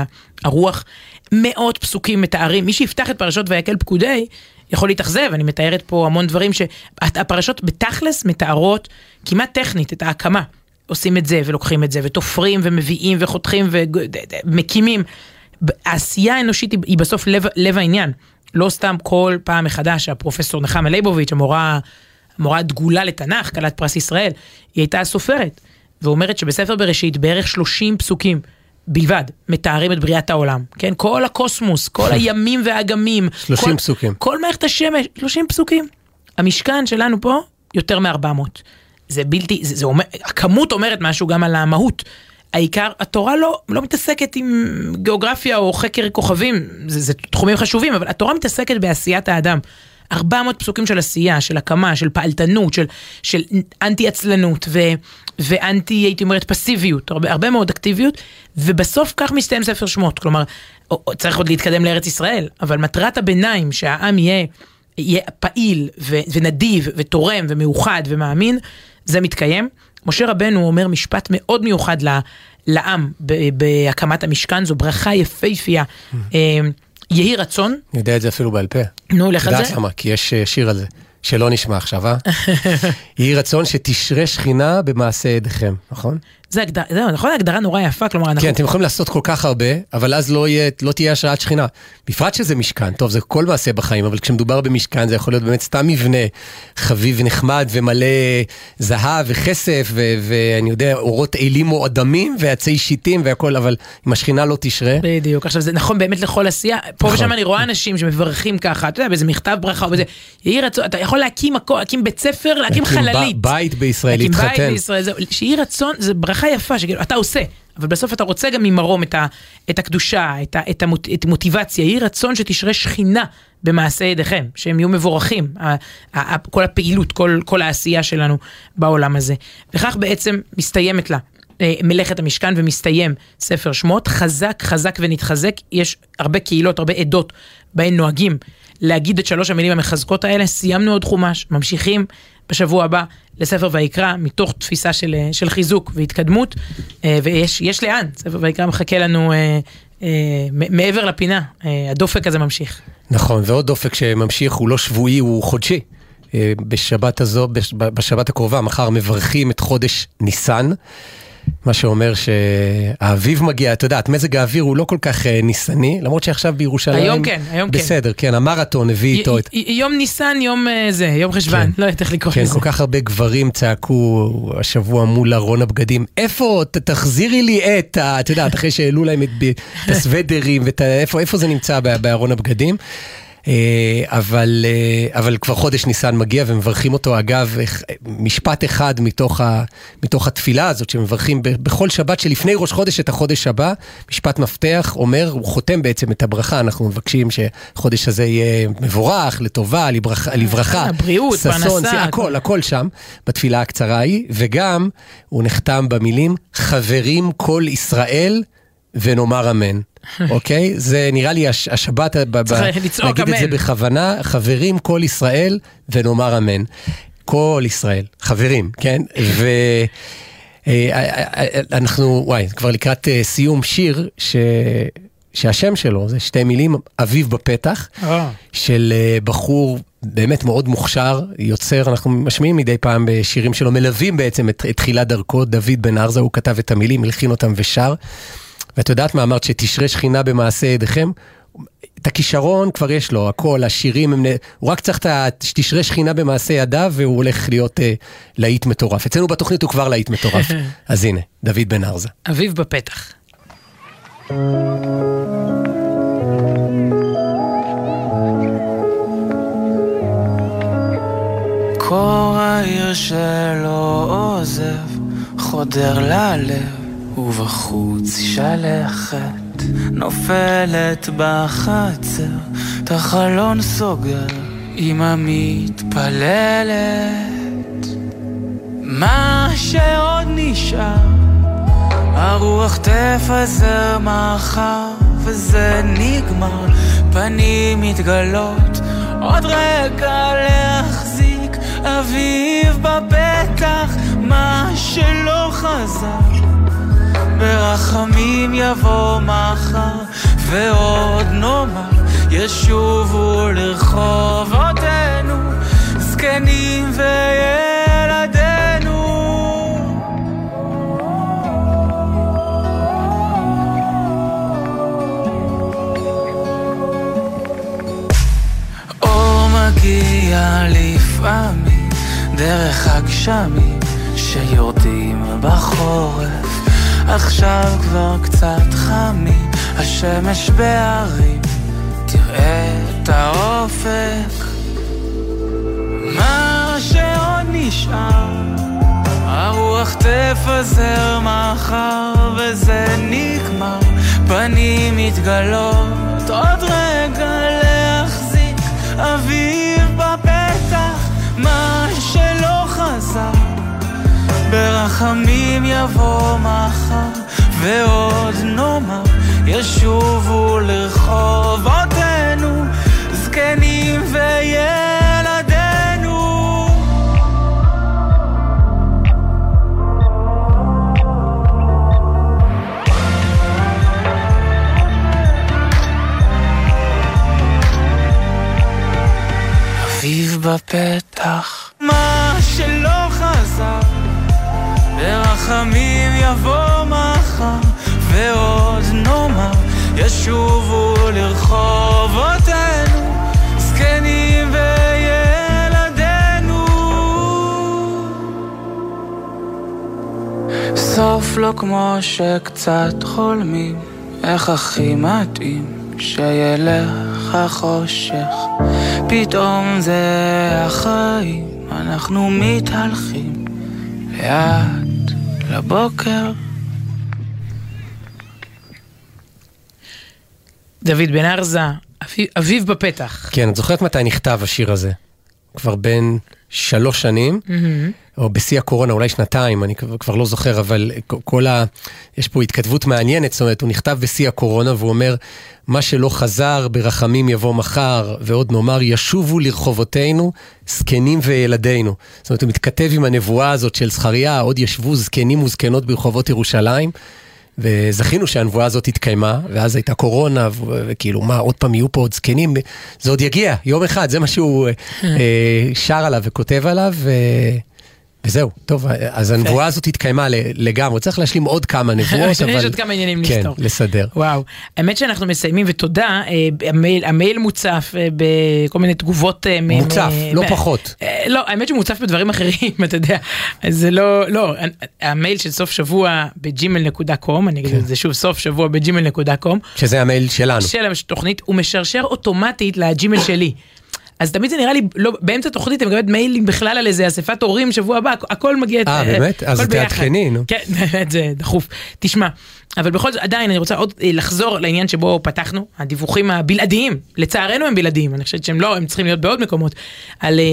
הרוח. מאות פסוקים מתארים, מי שיפתח את פרשות ויקל פקודי, יכול להתאכזב, אני מתארת פה המון דברים שהפרשות בתכלס מתארות כמעט טכנית את ההקמה. עושים את זה ולוקחים את זה ותופרים ומביאים וחותכים ומקימים. העשייה האנושית היא בסוף לב, לב העניין. לא סתם כל פעם מחדש הפרופסור נחמה ליבוביץ', המורה, המורה הדגולה לתנ"ך, כלת פרס ישראל, היא הייתה סופרת, ואומרת שבספר בראשית בערך 30 פסוקים בלבד מתארים את בריאת העולם, כן? כל הקוסמוס, כל (laughs) הימים והאגמים. 30 כל, פסוקים. כל מערכת השמש, 30 פסוקים. המשכן שלנו פה, יותר מ-400. זה בלתי, זה, זה אומר, הכמות אומרת משהו גם על המהות. העיקר, התורה לא, לא מתעסקת עם גיאוגרפיה או חקר כוכבים, זה, זה תחומים חשובים, אבל התורה מתעסקת בעשיית האדם. 400 פסוקים של עשייה, של הקמה, של פעלתנות, של, של אנטי עצלנות ו, ואנטי, הייתי אומרת, פסיביות, הרבה, הרבה מאוד אקטיביות, ובסוף כך מסתיים ספר שמות. כלומר, צריך עוד להתקדם לארץ ישראל, אבל מטרת הביניים, שהעם יהיה, יהיה פעיל ו, ונדיב ותורם ומאוחד ומאמין, זה מתקיים. משה רבנו אומר משפט מאוד מיוחד ל- לעם ב- בהקמת המשכן, זו ברכה יפהפייה. אה, יהי רצון, אני יודע את זה אפילו בעל פה. נו, לך על זה. למה? כי יש אה, שיר על זה, שלא נשמע עכשיו, אה? (laughs) יהי רצון שתשרה שכינה במעשה ידיכם, נכון? זה הגדרה, זהו, נכון, הגדרה נורא יפה, כלומר, אנחנו... כן, אתם יכולים לעשות כל כך הרבה, אבל אז לא, יהיה, לא תהיה השראת שכינה. בפרט שזה משכן, טוב, זה כל מעשה בחיים, אבל כשמדובר במשכן זה יכול להיות באמת סתם מבנה חביב ונחמד ומלא זהב וכסף, ו- ואני יודע, אורות אלים או אדמים ועצי שיטים והכל, אבל אם השכינה לא תשרה, בדיוק, עכשיו זה נכון באמת לכל עשייה, פה נכון. ושם אני רואה אנשים שמברכים ככה, אתה יודע, באיזה מכתב ברכה או בזה, יהי רצון, אתה יכול להקים הכל, להקים בית ספר, להקים להקים חללית. ב- בית בישראל, להקים בית להתחתן. בישראל, שיהי רצון, זה ברכה יפה, שכאילו, אתה עושה, אבל בסוף אתה רוצה גם ממרום את, ה, את הקדושה, את, ה, את, המוט, את המוטיבציה, יהי רצון שתשרה שכינה במעשה ידיכם, שהם יהיו מבורכים, ה, ה, ה, כל הפעילות, כל, כל העשייה שלנו בעולם הזה. וכך בעצם מסתיימת לה. אה, מלאכת המשכן ומסתיים ספר שמות, חזק, חזק ונתחזק, יש הרבה קהילות, הרבה עדות בהן נוהגים להגיד את שלוש המילים המחזקות האלה, סיימנו עוד חומש, ממשיכים בשבוע הבא לספר ויקרא, מתוך תפיסה של, אה, של חיזוק והתקדמות, אה, ויש יש לאן, ספר ויקרא מחכה לנו אה, מעבר לפינה, הדופק הזה ממשיך. נכון, ועוד דופק שממשיך, הוא לא שבועי, הוא חודשי. בשבת הזו, בש- בשבת הקרובה, מחר מברכים את חודש ניסן, מה שאומר שהאביב מגיע, את יודעת, מזג האוויר הוא לא כל כך אה, ניסני, למרות שעכשיו בירושלים... היום כן, היום כן. בסדר, כן, המרתון הביא איתו את... יום ניסן, יום אה, זה, יום חשוון, כן. לא יודעת איך לקרוא כן, לזה. כל כך הרבה גברים צעקו השבוע מול ארון הבגדים, איפה, תחזירי לי את, ה- את יודעת, אחרי שהעלו להם את, הסוודרים, איפה, זה נמצא בארון הבגדים. אה, אבל, אה, אבל כבר חודש ניסן מגיע ומברכים אותו, אגב, איך- משפט אחד מתוך, ה, מתוך התפילה הזאת שמברכים בכל שבת שלפני ראש חודש את החודש הבא, משפט מפתח אומר, הוא חותם בעצם את הברכה, אנחנו מבקשים שהחודש הזה יהיה מבורך, לטובה, לברכה, לברכה אה, בריאות, ששון, פרנסה. הכל, הכל שם, בתפילה הקצרה ההיא, וגם הוא נחתם במילים, חברים כל ישראל ונאמר אמן. אוקיי? זה נראה לי הש, השבת, ב- ב- צריך לצעוק נגיד את זה אמן. בכוונה, חברים כל ישראל ונאמר אמן. כל ישראל, חברים, כן? ו... אה, אה, אה, אנחנו, וואי, כבר לקראת סיום שיר ש... שהשם שלו זה שתי מילים, אביב בפתח, אה. של בחור באמת מאוד מוכשר, יוצר, אנחנו משמיעים מדי פעם בשירים שלו, מלווים בעצם את, את תחילת דרכו, דוד בן ארזה, הוא כתב את המילים, הלחין אותם ושר. ואת יודעת מה אמרת, שתשרה שכינה במעשה ידיכם? את הכישרון כבר יש לו, הכל, השירים, הם, הוא רק צריך שתשרה שכינה במעשה ידיו והוא הולך להיות אה, להיט מטורף. אצלנו בתוכנית הוא כבר להיט מטורף. (laughs) אז הנה, דוד בן ארזה. אביב בפתח. קור העיר שלא עוזב, חודר ללב, ובחוץ שלכת, נופלת בחצר, את החלון סוגר, אמא מתפללת. מה שעוד נשאר, הרוח תפזר מחר, וזה נגמר, פנים מתגלות, עוד רגע להחזיק, אביב בפתח, מה שלא חזר, ברחמים יבוא מחר, ועוד נאמר, ישובו לרחובותינו, זקנים וילדינו. אור מגיע לפעמים דרך הגשמים שיורדים בחורף עכשיו כבר קצת חמים השמש בהרים תראה את האופק. מה שעוד נשאר הרוח תפזר מחר וזה נגמר. פנים מתגלות עוד רגע להחזיק אביב בפתח. מה שלא חזר ברחמים יבוא מחר ועוד נאמר שקצת חולמים, איך הכי מתאים. שילך החושך, פתאום זה החיים, אנחנו מתהלכים לאט לבוקר. דוד בן ארזה, אביב, אביב בפתח. כן, את זוכרת מתי נכתב השיר הזה? כבר בין שלוש שנים, או בשיא הקורונה, אולי שנתיים, אני כבר, כבר לא זוכר, אבל כל ה... יש פה התכתבות מעניינת, זאת אומרת, הוא נכתב בשיא הקורונה, והוא אומר, מה שלא חזר, ברחמים יבוא מחר, ועוד נאמר, ישובו לרחובותינו זקנים וילדינו. זאת אומרת, הוא מתכתב עם הנבואה הזאת של זכריה, עוד ישבו זקנים וזקנות ברחובות ירושלים. וזכינו שהנבואה הזאת התקיימה, ואז הייתה קורונה, וכאילו, מה, עוד פעם יהיו פה עוד זקנים? זה עוד יגיע, יום אחד, זה מה שהוא אה, שר עליו וכותב עליו. וזהו, טוב, אז הנבואה הזאת התקיימה לגמרי, צריך להשלים עוד כמה נבואות, (laughs) אבל... יש עוד כמה עניינים כן, לסתור. לסדר. וואו, האמת שאנחנו מסיימים, ותודה, אה, המייל, המייל מוצף אה, בכל מיני תגובות. אה, מוצף, מ- לא פחות. לא, האמת שמוצף בדברים אחרים, (laughs) אתה יודע, זה לא, לא, המייל של סוף שבוע בג'ימל נקודה קום, אני אגיד את זה שוב, סוף שבוע בג'ימל נקודה קום, שזה המייל שלנו. של התוכנית, הוא משרשר אוטומטית לג'ימל שלי. אז תמיד זה נראה לי, לא, באמצע תוכנית אני מקבלת מיילים בכלל על איזה אספת הורים שבוע הבא, הכ- הכל מגיע, אה, באמת? אז. תעדכני, נו. כן, (laughs) באמת זה דחוף. תשמע, אבל בכל זאת עדיין אני רוצה עוד אה, לחזור לעניין שבו פתחנו, הדיווחים הבלעדיים, לצערנו הם בלעדיים, אני חושבת שהם לא, הם צריכים להיות בעוד מקומות, על אה,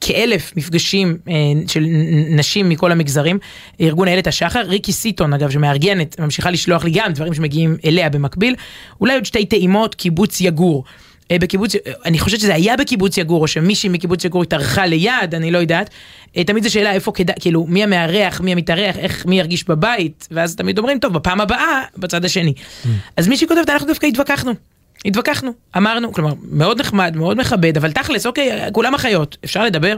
כאלף מפגשים אה, של נשים מכל המגזרים, ארגון איילת השחר, ריקי סיטון אגב שמארגנת, ממשיכה לשלוח לי גם דברים שמגיעים אליה במקביל, אולי עוד שתי טעימות, קיבוץ יגור. אה, בקיבוץ, אה, אני חושבת שזה היה בקיבוץ יגור, או שמישהי מקיבוץ יגור התארחה ליד, אני לא יודעת. אה, תמיד זו שאלה איפה כדאי, כאילו, מי המארח, מי המתארח, איך, מי ירגיש בבית, ואז תמיד אומרים, טוב, בפעם הבאה, בצד השני. אז מישהי כותבת, אנחנו דווקא התווכחנו. התווכחנו, אמרנו, כלומר, מאוד נחמד, מאוד מכבד, אבל תכלס, אוקיי, כולם אחיות, אפשר לדבר.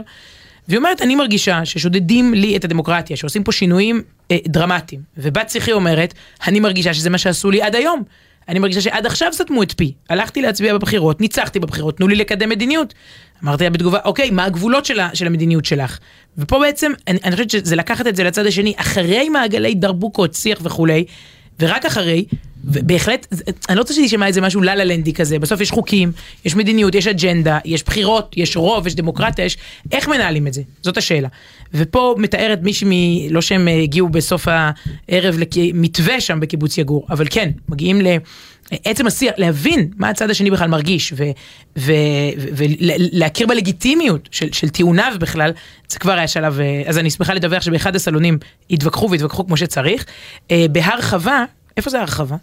והיא אומרת, אני מרגישה ששודדים לי את הדמוקרטיה, שעושים פה שינויים אה, דרמטיים. ובת שיחי אומרת, אני מרגישה שזה מה שעשו לי עד היום. אני מרגישה שעד עכשיו סתמו את פי. הלכתי להצביע בבחירות, ניצחתי בבחירות, תנו לי לקדם מדיניות. אמרתי לה בתגובה, אוקיי, מה הגבולות של, ה- של המדיניות שלך? ופה בעצם, אני, אני חושבת שזה לקחת את זה לצד השני, אחרי מעגלי דרבוקות, שיח וכולי, ורק אחרי, ובהחלט, זה- אני לא רוצה שתשמע איזה משהו לה לה לנדי כזה, בסוף יש חוקים, יש מדיניות, יש אג'נדה, יש בחירות, יש רוב, יש דמוקרטיה, יש... איך מנהלים את זה? זאת השאלה. ופה מתארת מישהי, מ... לא שהם אה, הגיעו בסוף הערב למתווה שם בקיבוץ יגור, אבל כן, מגיעים ל... עצם השיח, להבין מה הצד השני בכלל מרגיש, ולהכיר בלגיטימיות של, של טיעוניו בכלל, זה כבר היה שלב, אה, אז אני שמחה לדווח שבאחד הסלונים התווכחו והתווכחו כמו שצריך. אה, בהר חווה, איפה זה הר חווה?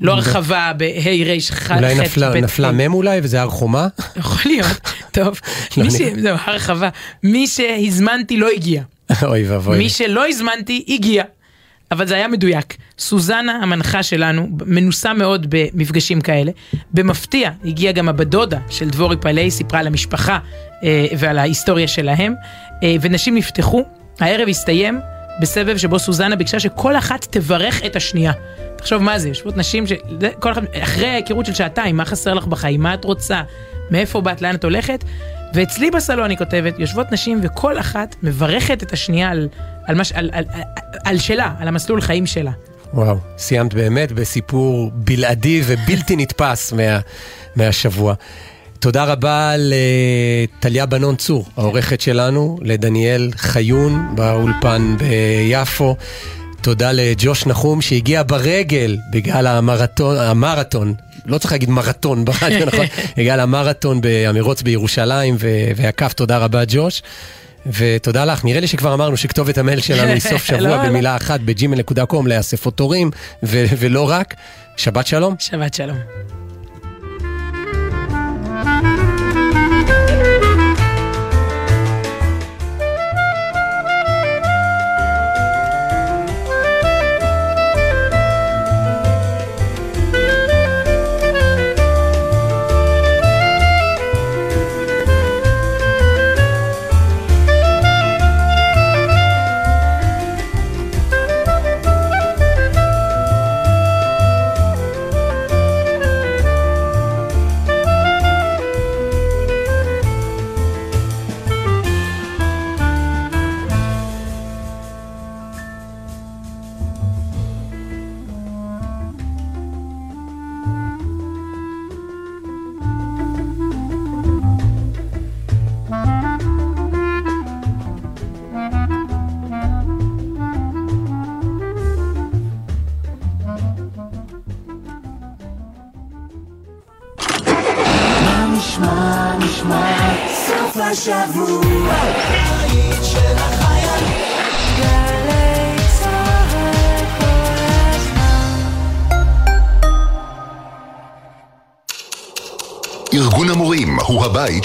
לא הרחבה בה' ר' ח' אולי ח', נפלה, ב', נפלה. מם אולי, וזה הר חומה? יכול להיות, (laughs) טוב. לא, זהו, הר חווה. מי שהזמנתי לא הגיע. (laughs) אוי ואבוי. מי שלא הזמנתי הגיע. אבל זה היה מדויק. סוזנה המנחה שלנו, מנוסה מאוד במפגשים כאלה. במפתיע הגיעה גם הבת דודה של דבורי פלאי, סיפרה על המשפחה אה, ועל ההיסטוריה שלהם. אה, ונשים נפתחו, הערב הסתיים בסבב שבו סוזנה ביקשה שכל אחת תברך את השנייה. תחשוב מה זה, יושבות נשים, ש... כל אחת, אחרי היכרות של שעתיים, מה חסר לך בחיים, מה את רוצה, מאיפה באת, לאן את הולכת. ואצלי בסלון היא כותבת, יושבות נשים וכל אחת מברכת את השנייה על, על, מש, על, על, על, על שלה, על המסלול חיים שלה. וואו, סיימת באמת בסיפור בלעדי ובלתי נתפס מה, מהשבוע. תודה רבה לטליה בנון צור, העורכת שלנו, לדניאל חיון באולפן ביפו. תודה לג'וש נחום שהגיע ברגל בגלל המרתון, המרתון, לא צריך להגיד מרתון (laughs) ברדיו, (laughs) נכון? בגלל המרתון במרוץ בירושלים ו- ועקף, תודה רבה ג'וש. ותודה לך, נראה לי שכבר אמרנו שכתובת המייל שלנו היא סוף (laughs) לא, שבוע לא. במילה אחת בג'ימל.קום לאספות הורים ולא רק. שבת שלום. שבת שלום.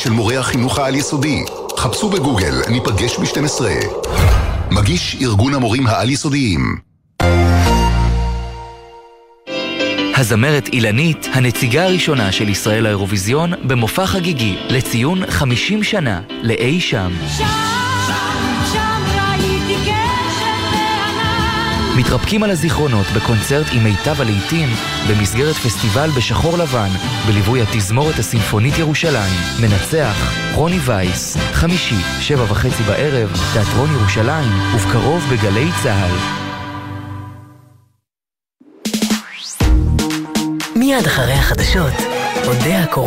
של מורי החינוך העל-יסודי. חפשו בגוגל, ניפגש ב-12. מגיש ארגון המורים העל-יסודיים. הזמרת אילנית, הנציגה הראשונה של ישראל לאירוויזיון, במופע חגיגי לציון 50 שנה לאי שם. מתרפקים על הזיכרונות בקונצרט עם מיטב הלעיתים במסגרת פסטיבל בשחור לבן בליווי התזמורת הסימפונית ירושלים. מנצח רוני וייס, חמישי, שבע וחצי בערב, תיאטרון ירושלים, ובקרוב בגלי צה"ל. מיד אחרי החדשות, אודה הקורא